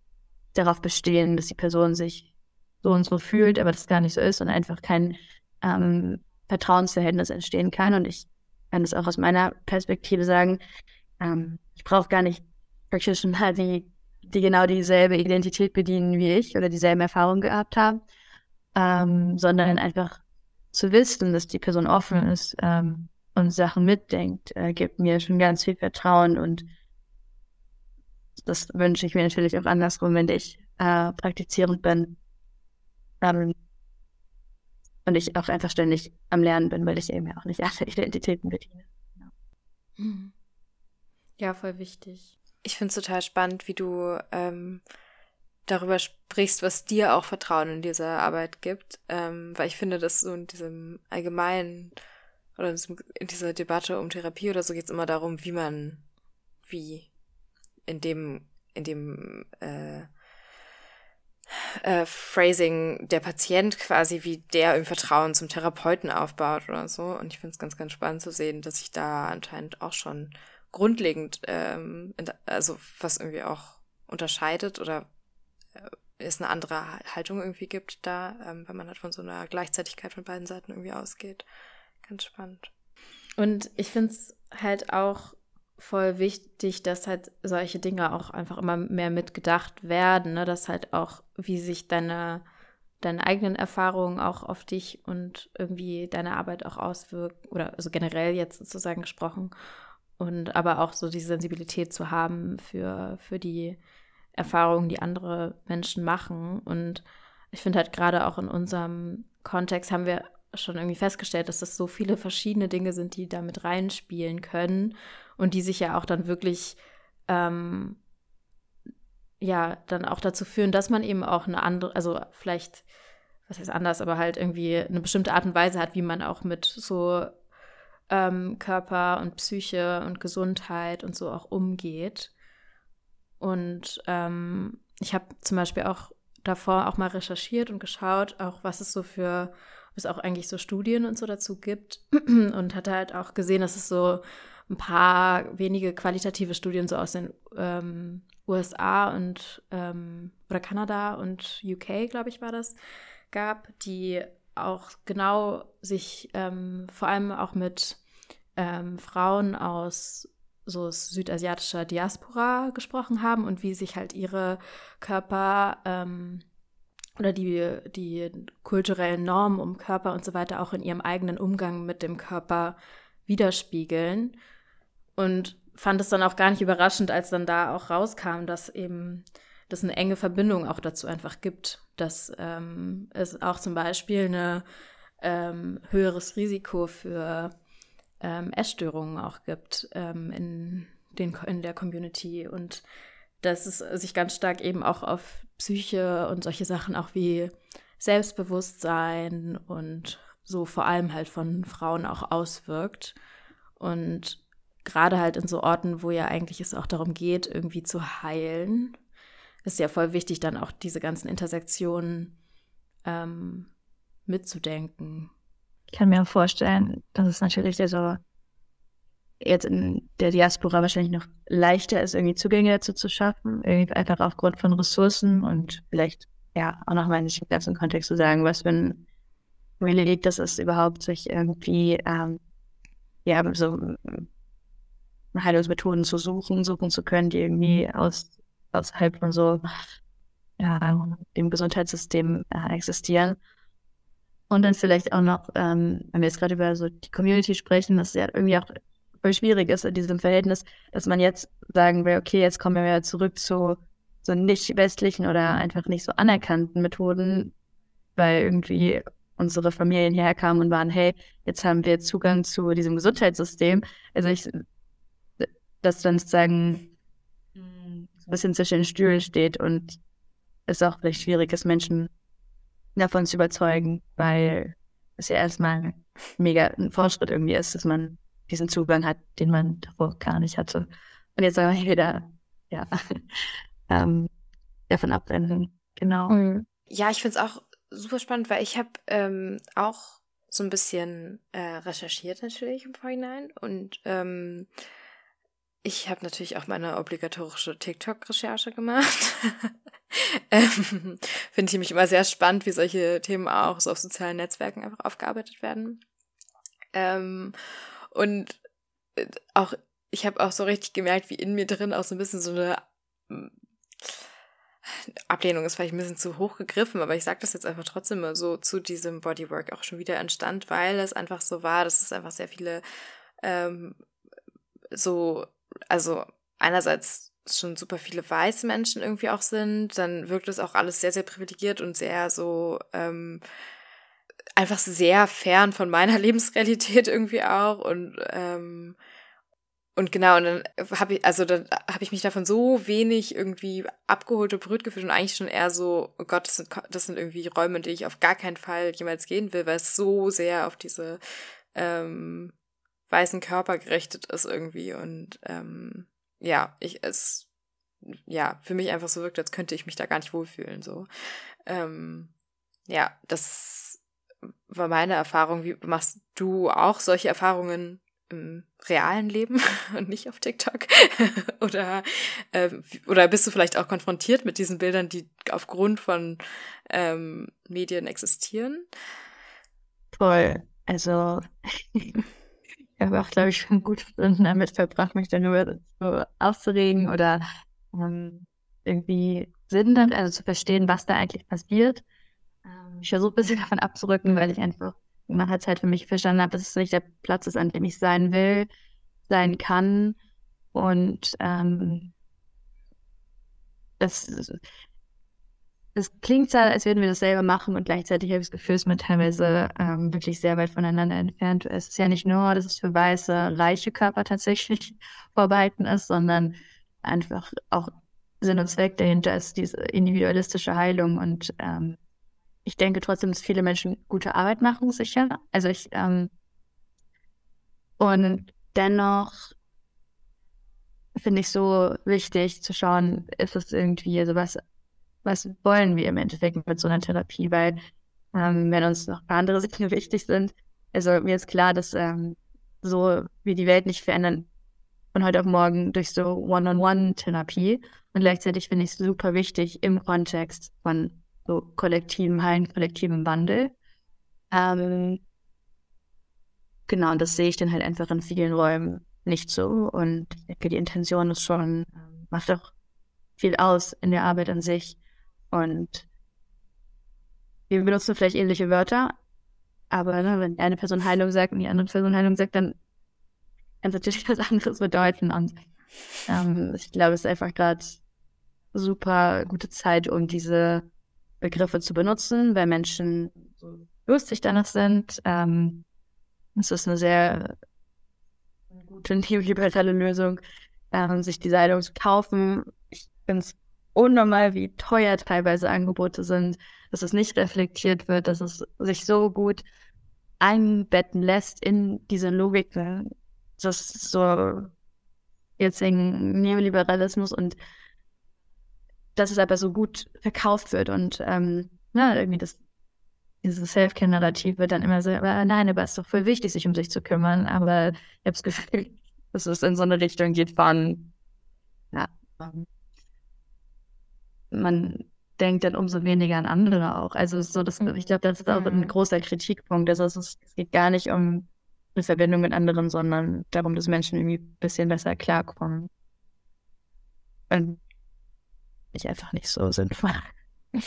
darauf bestehen, dass die Person sich so und so fühlt, aber das gar nicht so ist und einfach kein ähm, Vertrauensverhältnis entstehen kann. Und ich kann das auch aus meiner Perspektive sagen, ähm, ich brauche gar nicht Practitioner, die, die genau dieselbe Identität bedienen wie ich oder dieselben Erfahrungen gehabt haben, ähm, sondern einfach zu wissen, dass die Person offen ist ähm, und Sachen mitdenkt, äh, gibt mir schon ganz viel Vertrauen und das wünsche ich mir natürlich auch andersrum, wenn ich äh, praktizierend bin. Ähm, und ich auch einfach ständig am Lernen bin, weil ich eben ja auch nicht alle Identitäten bediene. Mhm. Ja, voll wichtig. Ich finde es total spannend, wie du ähm, darüber sprichst, was dir auch Vertrauen in dieser Arbeit gibt. Ähm, weil ich finde, dass so in diesem allgemeinen oder in dieser Debatte um Therapie oder so geht es immer darum, wie man, wie in dem, in dem äh, äh, Phrasing der Patient quasi, wie der im Vertrauen zum Therapeuten aufbaut oder so. Und ich finde es ganz, ganz spannend zu sehen, dass sich da anscheinend auch schon grundlegend, ähm, also was irgendwie auch unterscheidet oder äh, es eine andere Haltung irgendwie gibt da, ähm, wenn man halt von so einer Gleichzeitigkeit von beiden Seiten irgendwie ausgeht. Ganz spannend. Und ich finde es halt auch voll wichtig, dass halt solche Dinge auch einfach immer mehr mitgedacht werden, ne? dass halt auch, wie sich deine, deine eigenen Erfahrungen auch auf dich und irgendwie deine Arbeit auch auswirken, oder also generell jetzt sozusagen gesprochen, und aber auch so diese Sensibilität zu haben für, für die Erfahrungen, die andere Menschen machen. Und ich finde halt gerade auch in unserem Kontext haben wir schon irgendwie festgestellt, dass das so viele verschiedene Dinge sind, die da mit reinspielen können und die sich ja auch dann wirklich ähm, ja dann auch dazu führen, dass man eben auch eine andere, also vielleicht, was heißt anders, aber halt irgendwie eine bestimmte Art und Weise hat, wie man auch mit so ähm, Körper und Psyche und Gesundheit und so auch umgeht. Und ähm, ich habe zum Beispiel auch davor auch mal recherchiert und geschaut, auch was es so für, was auch eigentlich so Studien und so dazu gibt und hatte halt auch gesehen, dass es so ein paar wenige qualitative Studien so aus den ähm, USA und ähm, oder Kanada und UK, glaube ich, war das, gab, die auch genau sich ähm, vor allem auch mit ähm, Frauen aus so südasiatischer Diaspora gesprochen haben und wie sich halt ihre Körper ähm, oder die, die kulturellen Normen um Körper und so weiter auch in ihrem eigenen Umgang mit dem Körper widerspiegeln. Und fand es dann auch gar nicht überraschend, als dann da auch rauskam, dass eben das eine enge Verbindung auch dazu einfach gibt, dass ähm, es auch zum Beispiel ein ähm, höheres Risiko für ähm, Essstörungen auch gibt ähm, in, den, in der Community und dass es sich ganz stark eben auch auf Psyche und solche Sachen auch wie Selbstbewusstsein und so vor allem halt von Frauen auch auswirkt. Und gerade halt in so Orten, wo ja eigentlich es auch darum geht, irgendwie zu heilen, ist ja voll wichtig, dann auch diese ganzen Intersektionen ähm, mitzudenken. Ich kann mir auch vorstellen, dass es natürlich so jetzt in der Diaspora wahrscheinlich noch leichter ist, irgendwie Zugänge dazu zu schaffen, irgendwie einfach aufgrund von Ressourcen und vielleicht ja auch nochmal in diesem ganzen Kontext zu sagen, was für ein Privileg das ist, überhaupt sich irgendwie ähm, ja so Heilungsmethoden zu suchen, suchen zu können, die irgendwie aus, außerhalb von so ja, dem Gesundheitssystem äh, existieren. Und dann vielleicht auch noch, ähm, wenn wir jetzt gerade über so die Community sprechen, dass es ja irgendwie auch voll schwierig ist in diesem Verhältnis, dass man jetzt sagen will, okay, jetzt kommen wir wieder zurück zu so nicht westlichen oder einfach nicht so anerkannten Methoden, weil irgendwie unsere Familien hierher kamen und waren, hey, jetzt haben wir Zugang zu diesem Gesundheitssystem. Also ich, dass dann sozusagen ein bisschen zwischen den Stühlen steht und es auch vielleicht schwierig ist, Menschen davon zu überzeugen, weil es ja erstmal mega ein Fortschritt irgendwie ist, dass man diesen Zugang hat, den man davor gar nicht hatte. Und jetzt soll man wieder, ja, ähm, davon abwenden. Genau. Mhm. Ja, ich finde es auch super spannend, weil ich habe ähm, auch so ein bisschen äh, recherchiert natürlich im Vorhinein und ähm, ich habe natürlich auch meine obligatorische TikTok-Recherche gemacht. ähm, Finde ich nämlich immer sehr spannend, wie solche Themen auch so auf sozialen Netzwerken einfach aufgearbeitet werden. Ähm, und äh, auch, ich habe auch so richtig gemerkt, wie in mir drin auch so ein bisschen so eine Ablehnung ist vielleicht ein bisschen zu hoch gegriffen, aber ich sage das jetzt einfach trotzdem mal so zu diesem Bodywork auch schon wieder entstand, weil es einfach so war, dass es einfach sehr viele ähm, so, also einerseits schon super viele weiße Menschen irgendwie auch sind, dann wirkt es auch alles sehr, sehr privilegiert und sehr so ähm, einfach sehr fern von meiner Lebensrealität irgendwie auch und ähm, und genau, und dann habe ich, also dann habe ich mich davon so wenig irgendwie abgeholt und berührt gefühlt und eigentlich schon eher so, oh Gott, das sind, das sind irgendwie Räume, in die ich auf gar keinen Fall jemals gehen will, weil es so sehr auf diese ähm, weißen Körper gerichtet ist irgendwie. Und ähm, ja, ich es ja, für mich einfach so wirkt, als könnte ich mich da gar nicht wohlfühlen. So. Ähm, ja, das war meine Erfahrung. Wie machst du auch solche Erfahrungen im realen Leben und nicht auf TikTok? oder, äh, oder bist du vielleicht auch konfrontiert mit diesen Bildern, die aufgrund von ähm, Medien existieren? Voll. Also ich habe auch, glaube ich, schon gut Stunden damit verbracht, mich dann nur so aufzuregen oder ähm, irgendwie Sinn damit, also zu verstehen, was da eigentlich passiert. Ähm, ich versuche ein bisschen davon abzurücken, weil ich einfach nach der Zeit für mich verstanden habe, dass es nicht der Platz ist, an dem ich sein will, sein kann. Und ähm, das, das klingt zwar, als würden wir das selber machen und gleichzeitig habe ich das Gefühl, es ist teilweise ähm, wirklich sehr weit voneinander entfernt. Es ist ja nicht nur, dass es für weiße, reiche Körper tatsächlich vorbehalten ist, sondern einfach auch Sinn und Zweck dahinter ist diese individualistische Heilung und ähm, ich denke trotzdem, dass viele Menschen gute Arbeit machen, sicher. Also ich, ähm, und dennoch finde ich so wichtig zu schauen, ist es irgendwie, also was, wollen wir im Endeffekt mit so einer Therapie, weil ähm, wenn uns noch andere Dinge wichtig sind, also mir ist klar, dass ähm, so wir die Welt nicht verändern von heute auf morgen durch so One-on-One-Therapie. Und gleichzeitig finde ich es super wichtig im Kontext von so kollektivem Heilen, kollektivem Wandel. Ähm, genau, und das sehe ich dann halt einfach in vielen Räumen nicht so. Und ich denke, die Intention ist schon, ähm, macht auch viel aus in der Arbeit an sich. Und wir benutzen vielleicht ähnliche Wörter, aber ne, wenn eine Person Heilung sagt und die andere Person Heilung sagt, dann kann es natürlich was anderes bedeuten. Und ähm, ich glaube, es ist einfach gerade super gute Zeit, um diese Begriffe zu benutzen, weil Menschen so lustig danach sind. Ähm, es ist eine sehr gute neoliberale Lösung, ähm, sich die Seilung zu kaufen. Ich finde es unnormal, wie teuer teilweise Angebote sind, dass es nicht reflektiert wird, dass es sich so gut einbetten lässt in diese Logik. Das ist so jetzigen Neoliberalismus und dass es aber so gut verkauft wird und ähm, ja, irgendwie das dieses Self-Care-Narrativ wird dann immer so, aber nein, aber es ist doch voll wichtig, sich um sich zu kümmern. Aber ich habe das Gefühl, dass es in so eine Richtung geht von, ja, ähm, man denkt dann umso weniger an andere auch. Also so, dass, ich glaube, das ist auch ein mhm. großer Kritikpunkt. Also es, geht gar nicht um eine Verbindung mit anderen, sondern darum, dass Menschen irgendwie ein bisschen besser klarkommen. Und ich einfach nicht so sinnvoll.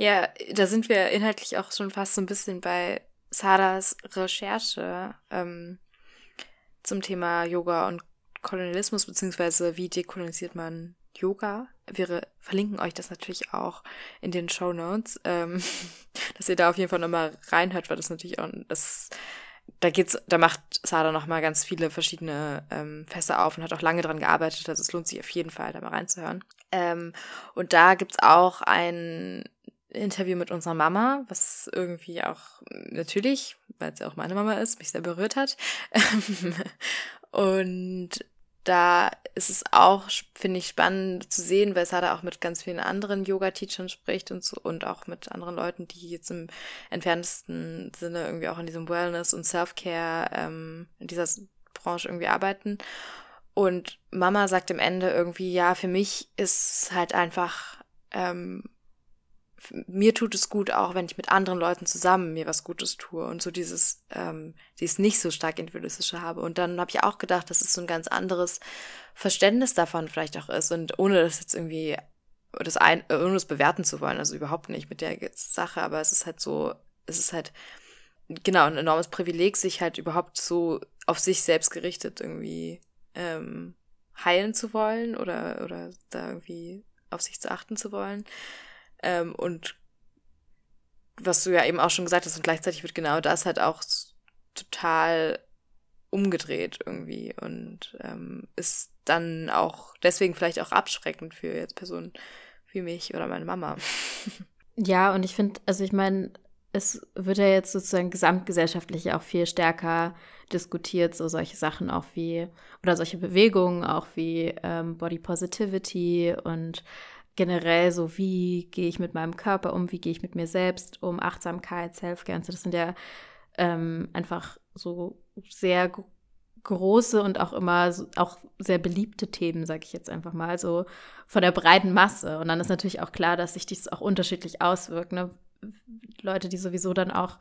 Ja, da sind wir inhaltlich auch schon fast so ein bisschen bei Saras Recherche ähm, zum Thema Yoga und Kolonialismus, beziehungsweise wie dekolonisiert man Yoga. Wir verlinken euch das natürlich auch in den Show Notes, ähm, dass ihr da auf jeden Fall nochmal reinhört, weil das natürlich auch, das, da geht's, da macht Sada nochmal ganz viele verschiedene ähm, Fässer auf und hat auch lange dran gearbeitet, also es lohnt sich auf jeden Fall, da mal reinzuhören. Ähm, und da gibt's auch ein Interview mit unserer Mama, was irgendwie auch natürlich, weil es ja auch meine Mama ist, mich sehr berührt hat. und da ist es auch, finde ich, spannend zu sehen, weil Sada auch mit ganz vielen anderen Yoga-Teachern spricht und so und auch mit anderen Leuten, die jetzt im entferntesten Sinne irgendwie auch in diesem Wellness und Self-Care ähm, in dieser Branche irgendwie arbeiten. Und Mama sagt am Ende irgendwie, ja, für mich ist halt einfach ähm, mir tut es gut, auch wenn ich mit anderen Leuten zusammen mir was Gutes tue und so dieses, ähm, dieses nicht so stark individualistische habe. Und dann habe ich auch gedacht, dass es so ein ganz anderes Verständnis davon vielleicht auch ist. Und ohne das jetzt irgendwie, das ein, ohne das bewerten zu wollen, also überhaupt nicht mit der Sache, aber es ist halt so, es ist halt, genau, ein enormes Privileg, sich halt überhaupt so auf sich selbst gerichtet irgendwie ähm, heilen zu wollen oder, oder da irgendwie auf sich zu achten zu wollen. Ähm, und was du ja eben auch schon gesagt hast, und gleichzeitig wird genau das halt auch total umgedreht irgendwie und ähm, ist dann auch deswegen vielleicht auch abschreckend für jetzt Personen wie mich oder meine Mama. Ja, und ich finde, also ich meine, es wird ja jetzt sozusagen gesamtgesellschaftlich auch viel stärker diskutiert, so solche Sachen auch wie, oder solche Bewegungen auch wie ähm, Body Positivity und generell so, wie gehe ich mit meinem Körper um, wie gehe ich mit mir selbst um, Achtsamkeit, Selfcare, das sind ja ähm, einfach so sehr große und auch immer auch sehr beliebte Themen, sage ich jetzt einfach mal, so von der breiten Masse. Und dann ist natürlich auch klar, dass sich dies auch unterschiedlich auswirkt. Ne? Leute, die sowieso dann auch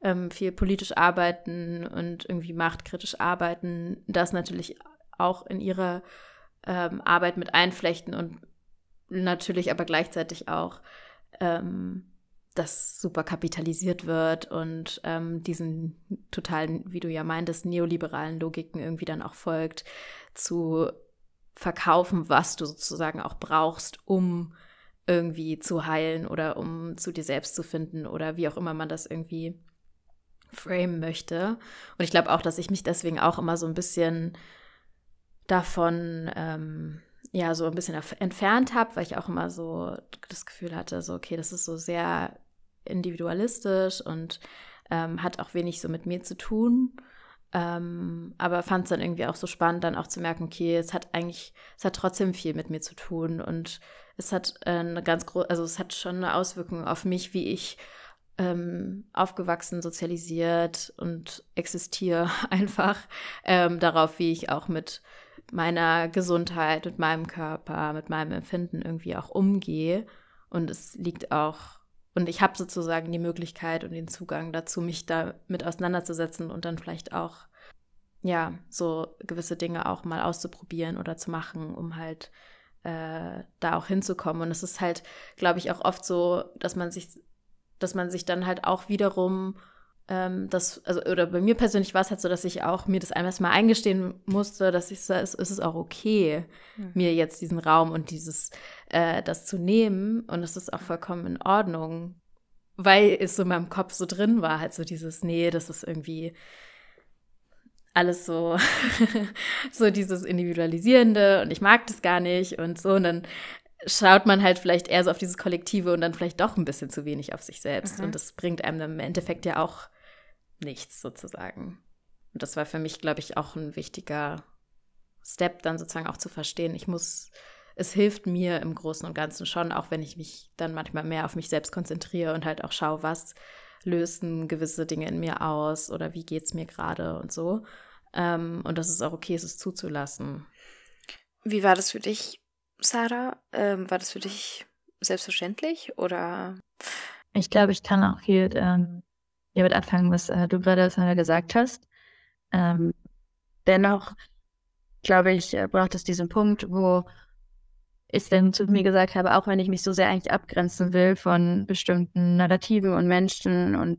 ähm, viel politisch arbeiten und irgendwie machtkritisch arbeiten, das natürlich auch in ihre ähm, Arbeit mit einflechten und natürlich aber gleichzeitig auch, ähm, das super kapitalisiert wird und ähm, diesen totalen, wie du ja meintest, neoliberalen Logiken irgendwie dann auch folgt, zu verkaufen, was du sozusagen auch brauchst, um irgendwie zu heilen oder um zu dir selbst zu finden oder wie auch immer man das irgendwie framen möchte. Und ich glaube auch, dass ich mich deswegen auch immer so ein bisschen davon ähm, ja so ein bisschen entfernt habe, weil ich auch immer so das Gefühl hatte, so okay, das ist so sehr individualistisch und ähm, hat auch wenig so mit mir zu tun. Ähm, aber fand es dann irgendwie auch so spannend, dann auch zu merken, okay, es hat eigentlich, es hat trotzdem viel mit mir zu tun und es hat äh, eine ganz große, also es hat schon eine Auswirkung auf mich, wie ich ähm, aufgewachsen, sozialisiert und existiere einfach ähm, darauf, wie ich auch mit meiner Gesundheit, mit meinem Körper, mit meinem Empfinden irgendwie auch umgehe. Und es liegt auch, und ich habe sozusagen die Möglichkeit und den Zugang dazu, mich damit auseinanderzusetzen und dann vielleicht auch, ja, so gewisse Dinge auch mal auszuprobieren oder zu machen, um halt äh, da auch hinzukommen. Und es ist halt, glaube ich, auch oft so, dass man sich, dass man sich dann halt auch wiederum ähm, das, also, oder bei mir persönlich war es halt so, dass ich auch mir das einmal mal eingestehen musste, dass ich so, es ist auch okay, mhm. mir jetzt diesen Raum und dieses, äh, das zu nehmen. Und es ist auch vollkommen in Ordnung, weil es so in meinem Kopf so drin war, halt so dieses, nee, das ist irgendwie alles so, so dieses Individualisierende und ich mag das gar nicht und so. Und dann schaut man halt vielleicht eher so auf dieses Kollektive und dann vielleicht doch ein bisschen zu wenig auf sich selbst. Mhm. Und das bringt einem dann im Endeffekt ja auch nichts sozusagen. Und das war für mich, glaube ich, auch ein wichtiger Step, dann sozusagen auch zu verstehen. Ich muss, es hilft mir im Großen und Ganzen schon, auch wenn ich mich dann manchmal mehr auf mich selbst konzentriere und halt auch schaue, was lösen gewisse Dinge in mir aus oder wie geht es mir gerade und so. Ähm, und dass es auch okay ist, es zuzulassen. Wie war das für dich, Sarah? Ähm, war das für dich selbstverständlich oder? Ich glaube, ich kann auch hier ähm, damit anfangen, was äh, du gerade gesagt hast. Ähm, dennoch, glaube ich, äh, braucht es diesen Punkt, wo ich dann zu mir gesagt habe, auch wenn ich mich so sehr eigentlich abgrenzen will von bestimmten Narrativen und Menschen und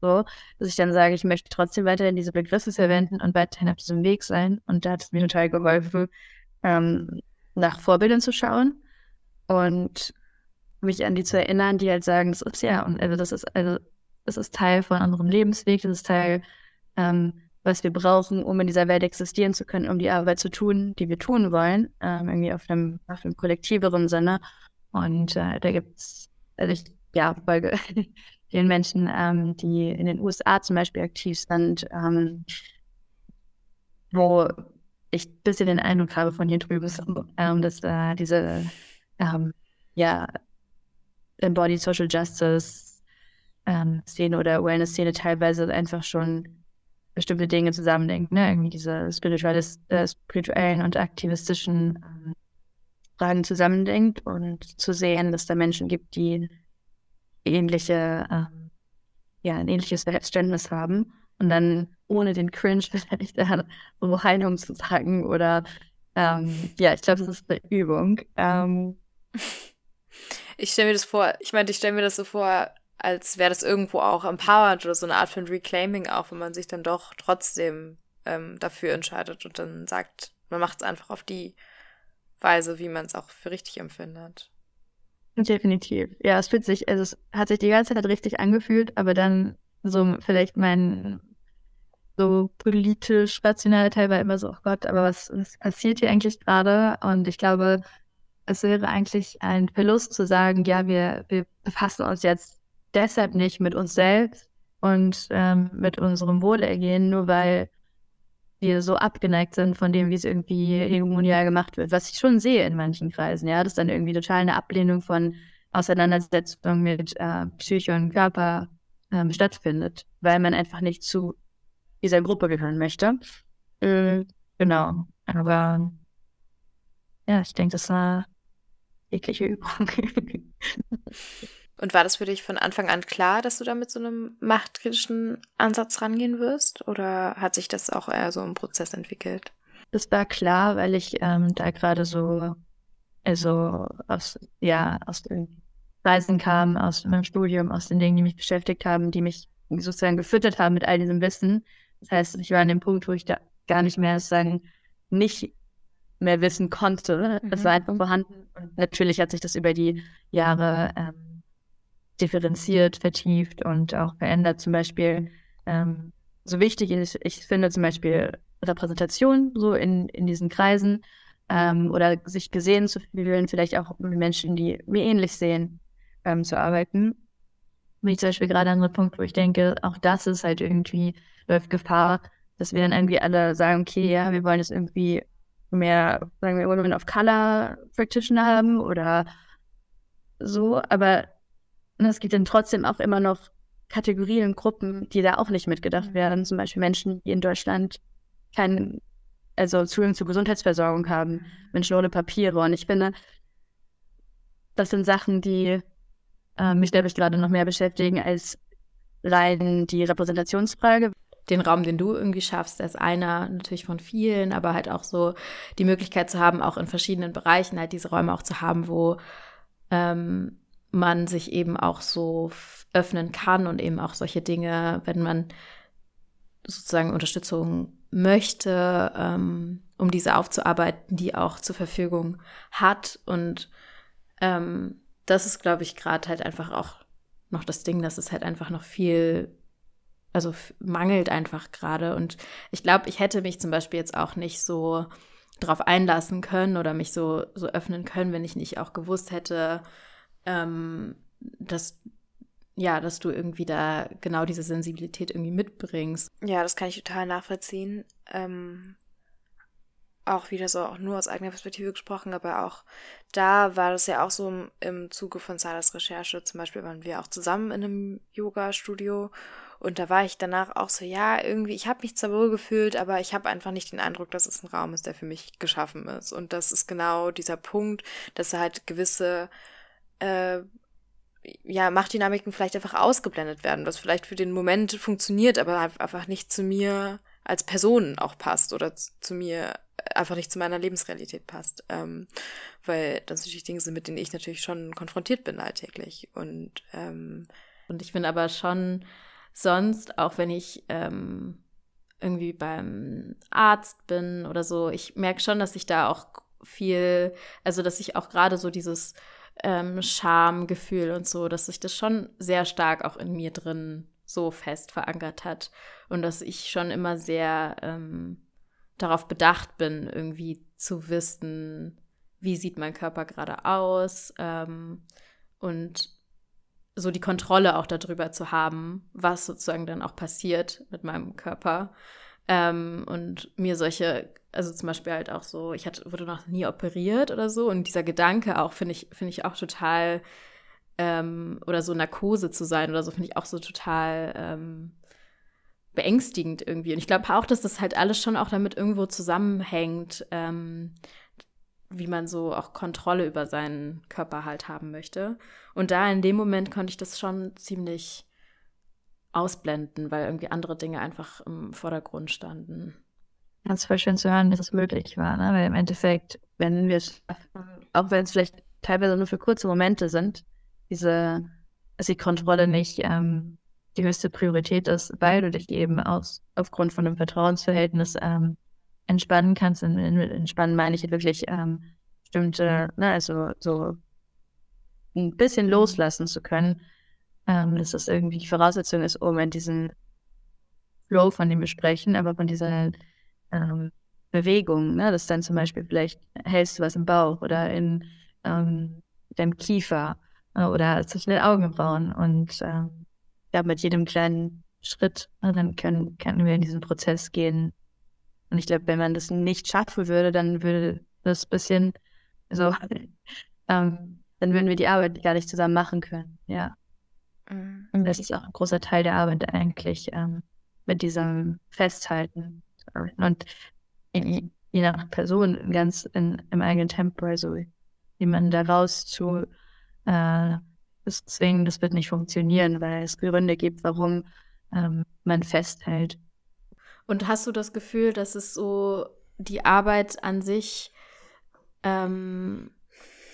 so, dass ich dann sage, ich möchte trotzdem weiterhin diese Begriffe verwenden und weiterhin auf diesem Weg sein. Und da hat es mir total geholfen, ähm, nach Vorbildern zu schauen und mich an die zu erinnern, die halt sagen, das ist ja, und also das ist, also das ist Teil von unserem Lebensweg, das ist Teil, ähm, was wir brauchen, um in dieser Welt existieren zu können, um die Arbeit zu tun, die wir tun wollen, ähm, irgendwie auf einem, auf einem kollektiveren Sinne. Und äh, da gibt es, also ich, ja, folge den Menschen, ähm, die in den USA zum Beispiel aktiv sind, ähm, wo ich ein bisschen den Eindruck habe von hier drüben, ähm, dass äh, diese ähm, ja, Embodied Social Justice ähm, Szene oder Awareness-Szene teilweise einfach schon bestimmte Dinge zusammendenkt, ne? Irgendwie diese äh, spirituellen und aktivistischen ähm, Fragen zusammendenkt und zu sehen, dass da Menschen gibt, die ähnliche, ähm, ja, ein ähnliches Verständnis haben. Und dann ohne den Cringe vielleicht so Heilung zu sagen oder ähm, ja, ich glaube, das ist eine Übung. Ähm, ich stelle mir das vor, ich meine, ich stelle mir das so vor, als wäre das irgendwo auch empowered oder so eine Art von Reclaiming auch, wenn man sich dann doch trotzdem ähm, dafür entscheidet und dann sagt, man macht es einfach auf die Weise, wie man es auch für richtig empfindet. Definitiv. Ja, es fühlt sich, also es hat sich die ganze Zeit richtig angefühlt, aber dann so vielleicht mein so politisch rationale Teil war immer so, oh Gott, aber was, was passiert hier eigentlich gerade? Und ich glaube, es wäre eigentlich ein Verlust zu sagen, ja, wir, wir befassen uns jetzt deshalb nicht mit uns selbst und ähm, mit unserem Wohlergehen, nur weil wir so abgeneigt sind von dem, wie es irgendwie hegemonial gemacht wird. Was ich schon sehe in manchen Kreisen, ja, dass dann irgendwie total eine Ablehnung von Auseinandersetzung mit äh, Psyche und Körper ähm, stattfindet, weil man einfach nicht zu dieser Gruppe gehören möchte. Äh, genau. Aber ja, ich denke, das war jegliche Übung. Und war das für dich von Anfang an klar, dass du da mit so einem machtkritischen Ansatz rangehen wirst? Oder hat sich das auch eher so im Prozess entwickelt? Das war klar, weil ich ähm, da gerade so, also aus, ja, aus den Reisen kam, aus meinem Studium, aus den Dingen, die mich beschäftigt haben, die mich sozusagen gefüttert haben mit all diesem Wissen. Das heißt, ich war an dem Punkt, wo ich da gar nicht mehr sozusagen nicht mehr wissen konnte. Mhm. Es war einfach vorhanden. Und natürlich hat sich das über die Jahre ähm, differenziert, vertieft und auch verändert. Zum Beispiel, ähm, so wichtig ist, ich finde zum Beispiel Repräsentation so in, in diesen Kreisen ähm, oder sich gesehen zu fühlen, vielleicht auch mit Menschen, die mir ähnlich sehen, ähm, zu arbeiten. Bin ich zum Beispiel gerade an einem Punkt, wo ich denke, auch das ist halt irgendwie, läuft Gefahr, dass wir dann irgendwie alle sagen, okay, ja, wir wollen jetzt irgendwie mehr, sagen wir, Women of Color Practitioner haben oder so, aber und es gibt dann trotzdem auch immer noch Kategorien, Gruppen, die da auch nicht mitgedacht werden. Zum Beispiel Menschen, die in Deutschland keinen, also Zugang zur Gesundheitsversorgung haben, Menschen ohne Papiere. Und ich finde, das sind Sachen, die äh, mich, ich, gerade noch mehr beschäftigen als rein die Repräsentationsfrage. Den Raum, den du irgendwie schaffst, als einer natürlich von vielen, aber halt auch so die Möglichkeit zu haben, auch in verschiedenen Bereichen halt diese Räume auch zu haben, wo ähm, man sich eben auch so öffnen kann und eben auch solche Dinge, wenn man sozusagen Unterstützung möchte, ähm, um diese aufzuarbeiten, die auch zur Verfügung hat. Und ähm, das ist, glaube ich, gerade halt einfach auch noch das Ding, dass es halt einfach noch viel, also mangelt einfach gerade. Und ich glaube, ich hätte mich zum Beispiel jetzt auch nicht so darauf einlassen können oder mich so, so öffnen können, wenn ich nicht auch gewusst hätte, ähm, dass ja, dass du irgendwie da genau diese Sensibilität irgendwie mitbringst. Ja, das kann ich total nachvollziehen. Ähm, auch wieder so, auch nur aus eigener Perspektive gesprochen, aber auch da war das ja auch so im, Zuge von Salas Recherche. Zum Beispiel waren wir auch zusammen in einem Yoga-Studio und da war ich danach auch so, ja, irgendwie, ich habe mich zwar wohl gefühlt, aber ich habe einfach nicht den Eindruck, dass es ein Raum ist, der für mich geschaffen ist. Und das ist genau dieser Punkt, dass er halt gewisse äh, ja, Machtdynamiken vielleicht einfach ausgeblendet werden, was vielleicht für den Moment funktioniert, aber einfach nicht zu mir als Person auch passt oder zu mir einfach nicht zu meiner Lebensrealität passt. Ähm, weil das natürlich Dinge sind, mit denen ich natürlich schon konfrontiert bin alltäglich. Und, ähm, und ich finde aber schon sonst, auch wenn ich ähm, irgendwie beim Arzt bin oder so, ich merke schon, dass ich da auch viel, also dass ich auch gerade so dieses ähm, Schamgefühl und so, dass sich das schon sehr stark auch in mir drin so fest verankert hat und dass ich schon immer sehr ähm, darauf bedacht bin, irgendwie zu wissen, wie sieht mein Körper gerade aus ähm, und so die Kontrolle auch darüber zu haben, was sozusagen dann auch passiert mit meinem Körper. Ähm, und mir solche, also zum Beispiel halt auch so, ich hatte, wurde noch nie operiert oder so. Und dieser Gedanke auch, finde ich, finde ich auch total, ähm, oder so Narkose zu sein oder so, finde ich auch so total ähm, beängstigend irgendwie. Und ich glaube auch, dass das halt alles schon auch damit irgendwo zusammenhängt, ähm, wie man so auch Kontrolle über seinen Körper halt haben möchte. Und da in dem Moment konnte ich das schon ziemlich ausblenden, weil irgendwie andere Dinge einfach im Vordergrund standen. Ist voll schön zu hören, dass es möglich war, ne? weil im Endeffekt, wenn wir es, auch wenn es vielleicht teilweise nur für kurze Momente sind, diese, dass die Kontrolle nicht ähm, die höchste Priorität ist, weil du dich eben aus, aufgrund von einem Vertrauensverhältnis ähm, entspannen kannst. Und entspannen meine ich wirklich ähm, bestimmte, ne, also so ein bisschen loslassen zu können, ähm, dass das irgendwie die Voraussetzung ist, um in diesen Flow, von dem wir sprechen, aber von dieser ähm, Bewegung, ne, dass dann zum Beispiel vielleicht hältst du was im Bauch oder in ähm, deinem Kiefer oder zwischen den Augenbrauen und ähm, ja, mit jedem kleinen Schritt, dann können, können wir in diesen Prozess gehen. Und ich glaube, wenn man das nicht schaffen würde, dann würde das ein bisschen so, ähm, dann würden wir die Arbeit gar nicht zusammen machen können, ja. Mhm. Und das ist auch ein großer Teil der Arbeit eigentlich, ähm, mit diesem Festhalten. Und je, je nach Person ganz in, im eigenen Tempo, also jemanden da raus zu äh, zwingen, das wird nicht funktionieren, weil es Gründe gibt, warum ähm, man festhält. Und hast du das Gefühl, dass es so die Arbeit an sich ähm,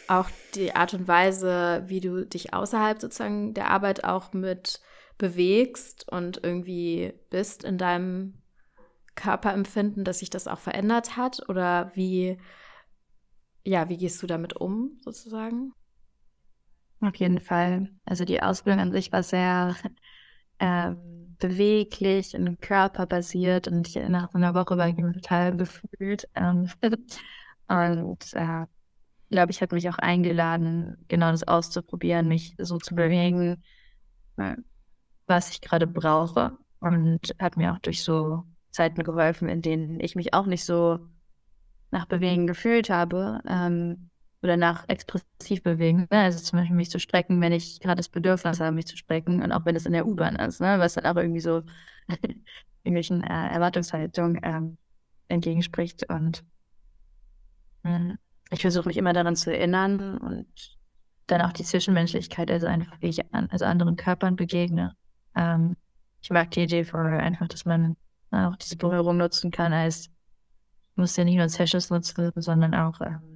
auch die Art und Weise, wie du dich außerhalb sozusagen der Arbeit auch mit bewegst und irgendwie bist in deinem Körperempfinden, dass sich das auch verändert hat? Oder wie, ja, wie gehst du damit um, sozusagen? Auf jeden Fall. Also die Ausbildung an sich war sehr äh, beweglich und körperbasiert und ich, nach einer Woche war ich total gefühlt. Ähm, und äh, glaube ich, hat mich auch eingeladen, genau das auszuprobieren, mich so zu bewegen, äh, was ich gerade brauche. Und hat mir auch durch so Zeiten geholfen, in denen ich mich auch nicht so nach Bewegen gefühlt habe ähm, oder nach expressiv bewegen. Ne? Also zum Beispiel mich zu strecken, wenn ich gerade das Bedürfnis habe, mich zu strecken und auch wenn es in der U-Bahn ist, ne? was dann auch irgendwie so irgendwelchen äh, Erwartungshaltungen ähm, entgegenspricht. Und äh, ich versuche mich immer daran zu erinnern und dann auch die Zwischenmenschlichkeit, also einfach wie ich an, also anderen Körpern begegne. Ähm, ich mag die Idee von einfach, dass man auch diese Berührung nutzen kann, als muss ja nicht nur Sessions nutzen, sondern auch ähm,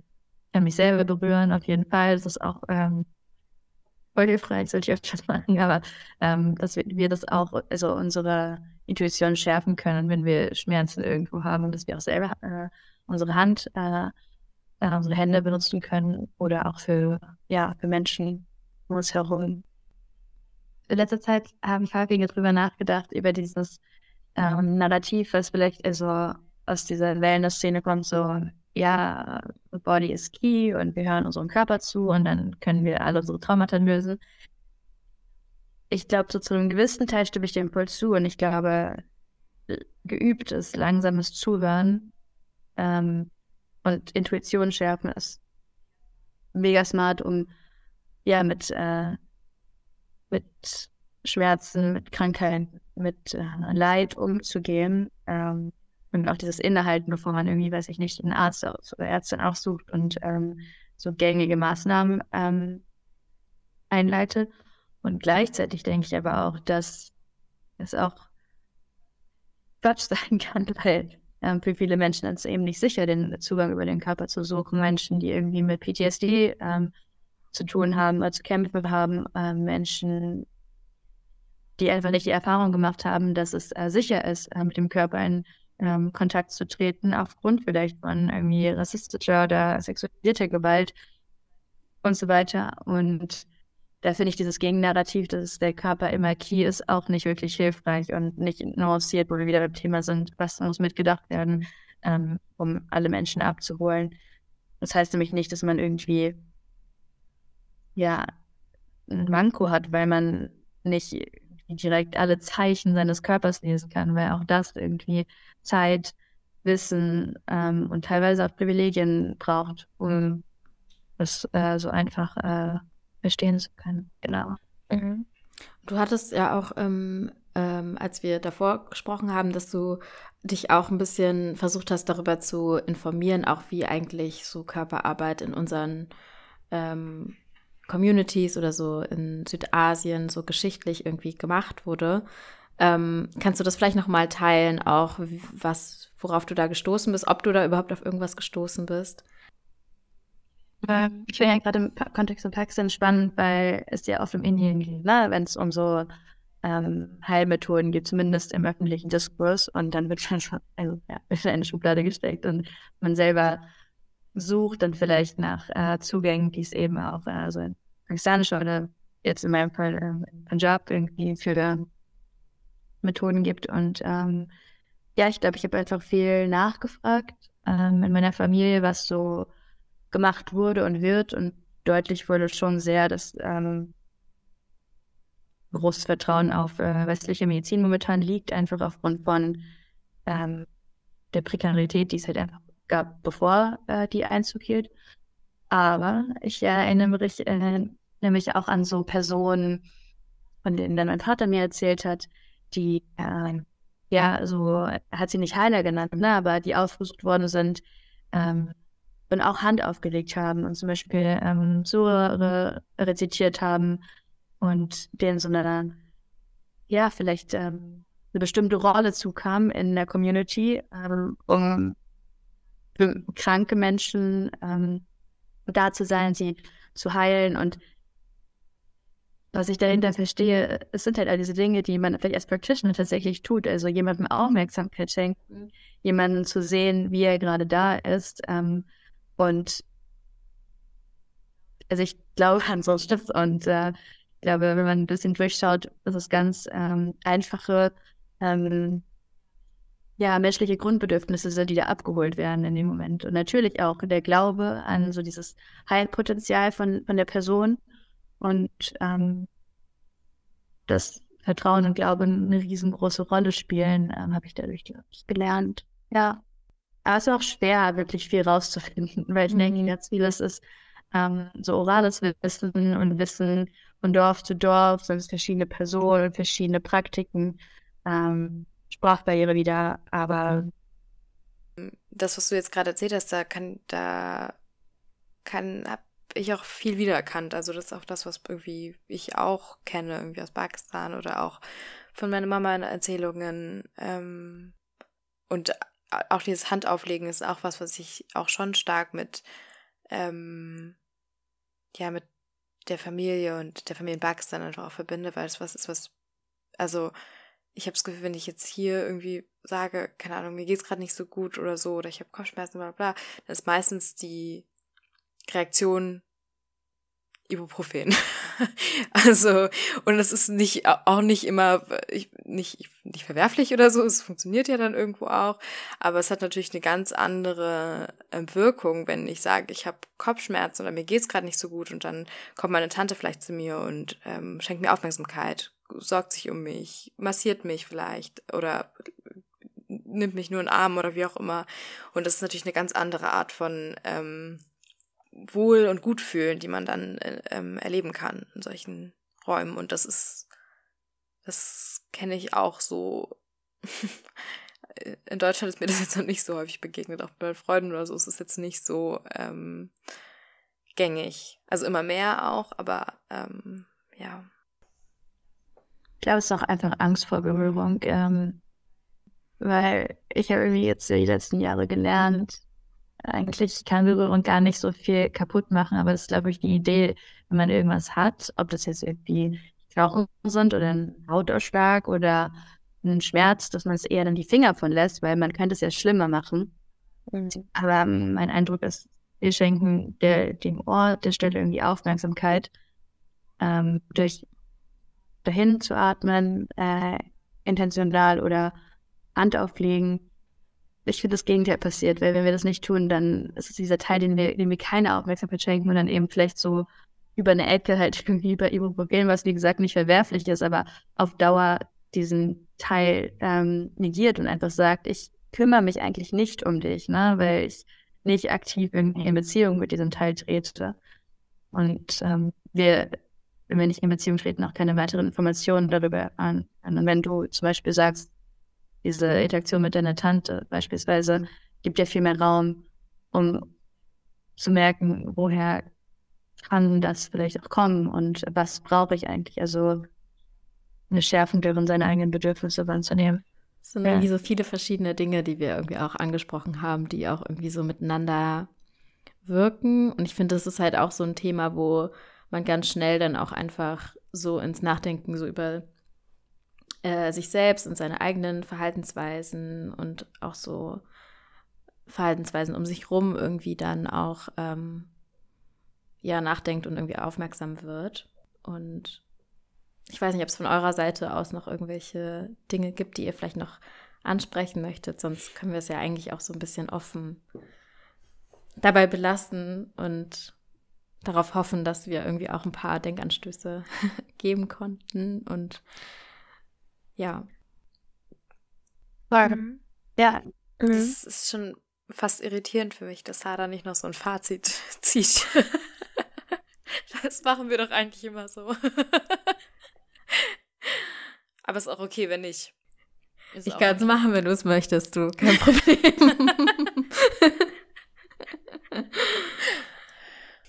kann mich selber berühren, auf jeden Fall. Das ist auch ähm, voll hilfreich, sollte ich öfters machen, aber ähm, dass wir, wir, das auch, also unsere Intuition schärfen können, wenn wir Schmerzen irgendwo haben und dass wir auch selber äh, unsere Hand äh, äh, unsere Hände benutzen können oder auch für, ja, für Menschen um uns herum. In letzter Zeit haben häufiger darüber nachgedacht, über dieses ähm, Narrativ, was vielleicht also aus dieser Wellness-Szene kommt, so, ja, the body is key und wir hören unserem Körper zu und dann können wir alle unsere Traumata lösen. Ich glaube, so zu einem gewissen Teil stimme ich dem voll zu und ich glaube, geübtes, langsames Zuhören ähm, und Intuition schärfen ist mega smart, um ja mit, äh, mit Schmerzen, mit Krankheiten, mit äh, Leid umzugehen. Ähm, und auch dieses Innehalten, bevor man irgendwie, weiß ich nicht, einen Arzt oder Ärztin aufsucht und ähm, so gängige Maßnahmen ähm, einleitet. Und gleichzeitig denke ich aber auch, dass es auch Quatsch sein kann, weil ähm, für viele Menschen ist es eben nicht sicher, den Zugang über den Körper zu suchen. Menschen, die irgendwie mit PTSD ähm, zu tun haben oder zu kämpfen haben, äh, Menschen, die einfach nicht die Erfahrung gemacht haben, dass es äh, sicher ist, äh, mit dem Körper in ähm, Kontakt zu treten, aufgrund vielleicht von irgendwie rassistischer oder sexualisierter Gewalt und so weiter. Und da finde ich dieses Gegennarrativ, dass der Körper immer key ist, auch nicht wirklich hilfreich und nicht nuanciert, wo wir wieder beim Thema sind, was muss mitgedacht werden, ähm, um alle Menschen abzuholen. Das heißt nämlich nicht, dass man irgendwie ja ein Manko hat, weil man nicht direkt alle Zeichen seines Körpers lesen kann, weil auch das irgendwie Zeit, Wissen ähm, und teilweise auch Privilegien braucht, um das äh, so einfach äh, verstehen zu können. Genau. Mhm. Du hattest ja auch, ähm, ähm, als wir davor gesprochen haben, dass du dich auch ein bisschen versucht hast, darüber zu informieren, auch wie eigentlich so Körperarbeit in unseren ähm, Communities oder so in Südasien so geschichtlich irgendwie gemacht wurde. Ähm, kannst du das vielleicht noch mal teilen, auch was, worauf du da gestoßen bist, ob du da überhaupt auf irgendwas gestoßen bist? Ähm, ich finde ja gerade im Kontext von Pakistan spannend, weil es ja oft im Indien geht, ne? wenn es um so ähm, Heilmethoden geht, zumindest im öffentlichen Diskurs. Und dann wird schon, schon also, ja, in eine Schublade gesteckt und man selber sucht dann vielleicht nach äh, Zugängen, die es eben auch äh, so in pakistanischer oder jetzt in meinem Fall in Punjab irgendwie für Methoden gibt. Und ähm, ja, ich glaube, ich habe einfach viel nachgefragt ähm, in meiner Familie, was so gemacht wurde und wird. Und deutlich wurde schon sehr, dass ähm, großes Vertrauen auf äh, westliche Medizin momentan liegt, einfach aufgrund von ähm, der Prekarität, die es halt einfach gab, bevor äh, die Einzug hielt. Aber ich erinnere mich, äh, nämlich auch an so Personen, von denen dann mein Vater mir erzählt hat, die, äh, ja, so, hat sie nicht Heiler genannt, ne, aber die aufgesucht worden sind ähm, und auch Hand aufgelegt haben und zum Beispiel ähm, Sura rezitiert haben und denen so eine, ja, vielleicht ähm, eine bestimmte Rolle zukam in der Community, ähm, um für kranke Menschen ähm, da zu sein, sie zu heilen und was ich dahinter verstehe, es sind halt all diese Dinge, die man vielleicht als Practitioner tatsächlich tut. Also jemandem Aufmerksamkeit schenken, jemanden zu sehen, wie er gerade da ist. Ähm, und also ich glaube an so Stift und äh, ich glaube, wenn man ein bisschen durchschaut, ist es ganz ähm, einfache, ähm, ja, menschliche Grundbedürfnisse sind, die da abgeholt werden in dem Moment. Und natürlich auch der Glaube an so dieses Heilpotenzial von, von der Person und ähm, das Vertrauen und Glaube eine riesengroße Rolle spielen, ähm, habe ich dadurch ich, gelernt. Ja. Aber es ist auch schwer, wirklich viel rauszufinden, weil ich mhm. denke, ganz vieles ist ähm, so orales Wissen und Wissen von Dorf zu Dorf, es verschiedene Personen, verschiedene Praktiken, ähm, Sprachbarriere wieder, aber das, was du jetzt gerade erzählt hast, da kann, da kann, hab ich auch viel wiedererkannt. Also das ist auch das, was irgendwie ich auch kenne, irgendwie aus Pakistan oder auch von meiner Mama in Erzählungen. Ähm, und auch dieses Handauflegen ist auch was, was ich auch schon stark mit, ähm, ja, mit der Familie und der Familie in Pakistan einfach auch verbinde, weil es was ist, was, also ich habe das Gefühl, wenn ich jetzt hier irgendwie sage, keine Ahnung, mir geht's gerade nicht so gut oder so, oder ich habe Kopfschmerzen, bla bla, dann ist meistens die Reaktion Ibuprofen. also, und das ist nicht, auch nicht immer, nicht, nicht verwerflich oder so, es funktioniert ja dann irgendwo auch, aber es hat natürlich eine ganz andere ähm, Wirkung, wenn ich sage, ich habe Kopfschmerzen oder mir geht's gerade nicht so gut und dann kommt meine Tante vielleicht zu mir und ähm, schenkt mir Aufmerksamkeit, sorgt sich um mich, massiert mich vielleicht oder nimmt mich nur in den Arm oder wie auch immer. Und das ist natürlich eine ganz andere Art von ähm, Wohl- und Gutfühlen, die man dann äh, ähm, erleben kann in solchen Räumen. Und das ist, das kenne ich auch so. in Deutschland ist mir das jetzt noch nicht so häufig begegnet, auch bei Freunden oder so ist es jetzt nicht so ähm, gängig. Also immer mehr auch, aber ähm, ja. Ich glaube, es ist auch einfach Angst vor Berührung, ähm, weil ich habe irgendwie jetzt die letzten Jahre gelernt, eigentlich kann Berührung gar nicht so viel kaputt machen, aber das ist, glaube ich, die Idee, wenn man irgendwas hat, ob das jetzt irgendwie Knochen sind oder ein Hautausschlag oder einen Schmerz, dass man es eher dann die Finger von lässt, weil man könnte es ja schlimmer machen. Mhm. Aber ähm, mein Eindruck ist, wir schenken der, dem Ort der Stelle irgendwie Aufmerksamkeit, ähm, durch dahin zu atmen, äh, intentional oder Hand auflegen. Ich finde, das Gegenteil passiert, weil wenn wir das nicht tun, dann ist es dieser Teil, den wir, dem wir keine Aufmerksamkeit schenken und dann eben vielleicht so über eine Ecke halt irgendwie bei Ibuprofen, was wie gesagt nicht verwerflich ist, aber auf Dauer diesen Teil ähm, negiert und einfach sagt, ich kümmere mich eigentlich nicht um dich, ne, weil ich nicht aktiv in, in Beziehung mit diesem Teil trete. Und ähm, wir, wenn wir nicht in Beziehung treten, auch keine weiteren Informationen darüber an. Und wenn du zum Beispiel sagst, diese Interaktion mit deiner Tante beispielsweise gibt ja viel mehr Raum, um zu merken, woher kann das vielleicht auch kommen und was brauche ich eigentlich? Also eine Schärfung darin, seine eigenen Bedürfnisse wahrzunehmen. Es sind ja. irgendwie so viele verschiedene Dinge, die wir irgendwie auch angesprochen haben, die auch irgendwie so miteinander wirken. Und ich finde, das ist halt auch so ein Thema, wo man ganz schnell dann auch einfach so ins Nachdenken so über äh, sich selbst und seine eigenen Verhaltensweisen und auch so Verhaltensweisen um sich rum irgendwie dann auch ähm, ja nachdenkt und irgendwie aufmerksam wird. Und ich weiß nicht, ob es von eurer Seite aus noch irgendwelche Dinge gibt, die ihr vielleicht noch ansprechen möchtet. Sonst können wir es ja eigentlich auch so ein bisschen offen dabei belassen und darauf hoffen, dass wir irgendwie auch ein paar Denkanstöße geben konnten. Und ja. Mhm. Ja. Es mhm. ist schon fast irritierend für mich, dass Sarah nicht noch so ein Fazit zieht. das machen wir doch eigentlich immer so. Aber ist auch okay, wenn nicht. Ist ich kann es machen, wenn du es möchtest, du. Kein Problem.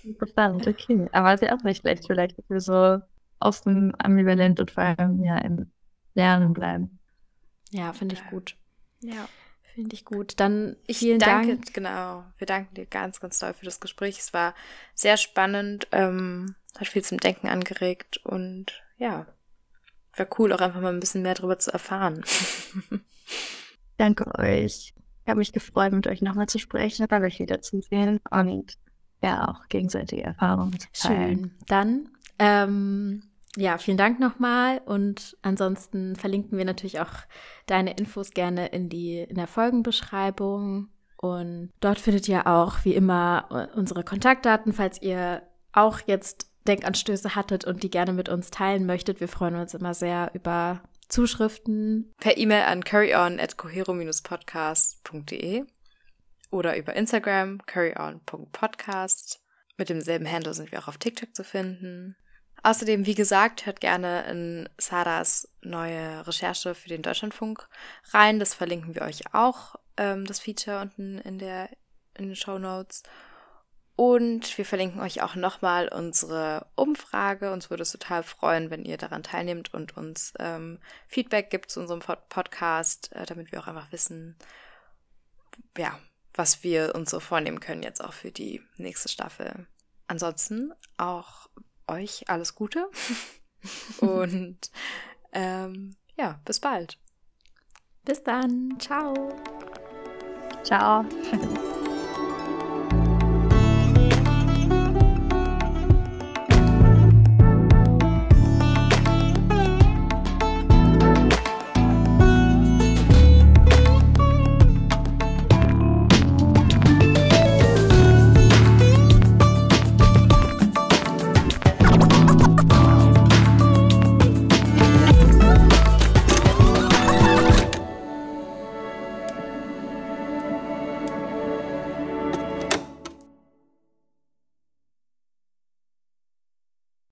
Interessant, okay. Aber ist ja auch nicht schlecht, vielleicht, dass wir so offen, ambivalent und vor allem ja im Lernen bleiben. Ja, finde ich gut. Ja. Finde ich gut. Dann ich vielen danke, Dank. Genau. Wir danken dir ganz, ganz doll für das Gespräch. Es war sehr spannend, ähm, hat viel zum Denken angeregt und ja, wäre cool, auch einfach mal ein bisschen mehr darüber zu erfahren. Danke euch. Ich habe mich gefreut, mit euch nochmal zu sprechen, bei euch wieder zu sehen und ja, auch gegenseitige Erfahrungen zu teilen. Schön. Dann, ähm, ja, vielen Dank nochmal und ansonsten verlinken wir natürlich auch deine Infos gerne in die in der Folgenbeschreibung und dort findet ihr auch wie immer unsere Kontaktdaten, falls ihr auch jetzt Denkanstöße hattet und die gerne mit uns teilen möchtet. Wir freuen uns immer sehr über Zuschriften. Per E-Mail an curryon.cohero-podcast.de oder über Instagram curryon.podcast. Mit demselben Handle sind wir auch auf TikTok zu finden. Außerdem, wie gesagt, hört gerne in Sarahs neue Recherche für den Deutschlandfunk rein. Das verlinken wir euch auch, ähm, das Feature unten in, der, in den Show Notes. Und wir verlinken euch auch nochmal unsere Umfrage. Uns würde es total freuen, wenn ihr daran teilnehmt und uns ähm, Feedback gibt zu unserem Podcast, äh, damit wir auch einfach wissen, ja, was wir uns so vornehmen können jetzt auch für die nächste Staffel. Ansonsten auch euch alles Gute und ähm, ja, bis bald. Bis dann. Ciao. Ciao.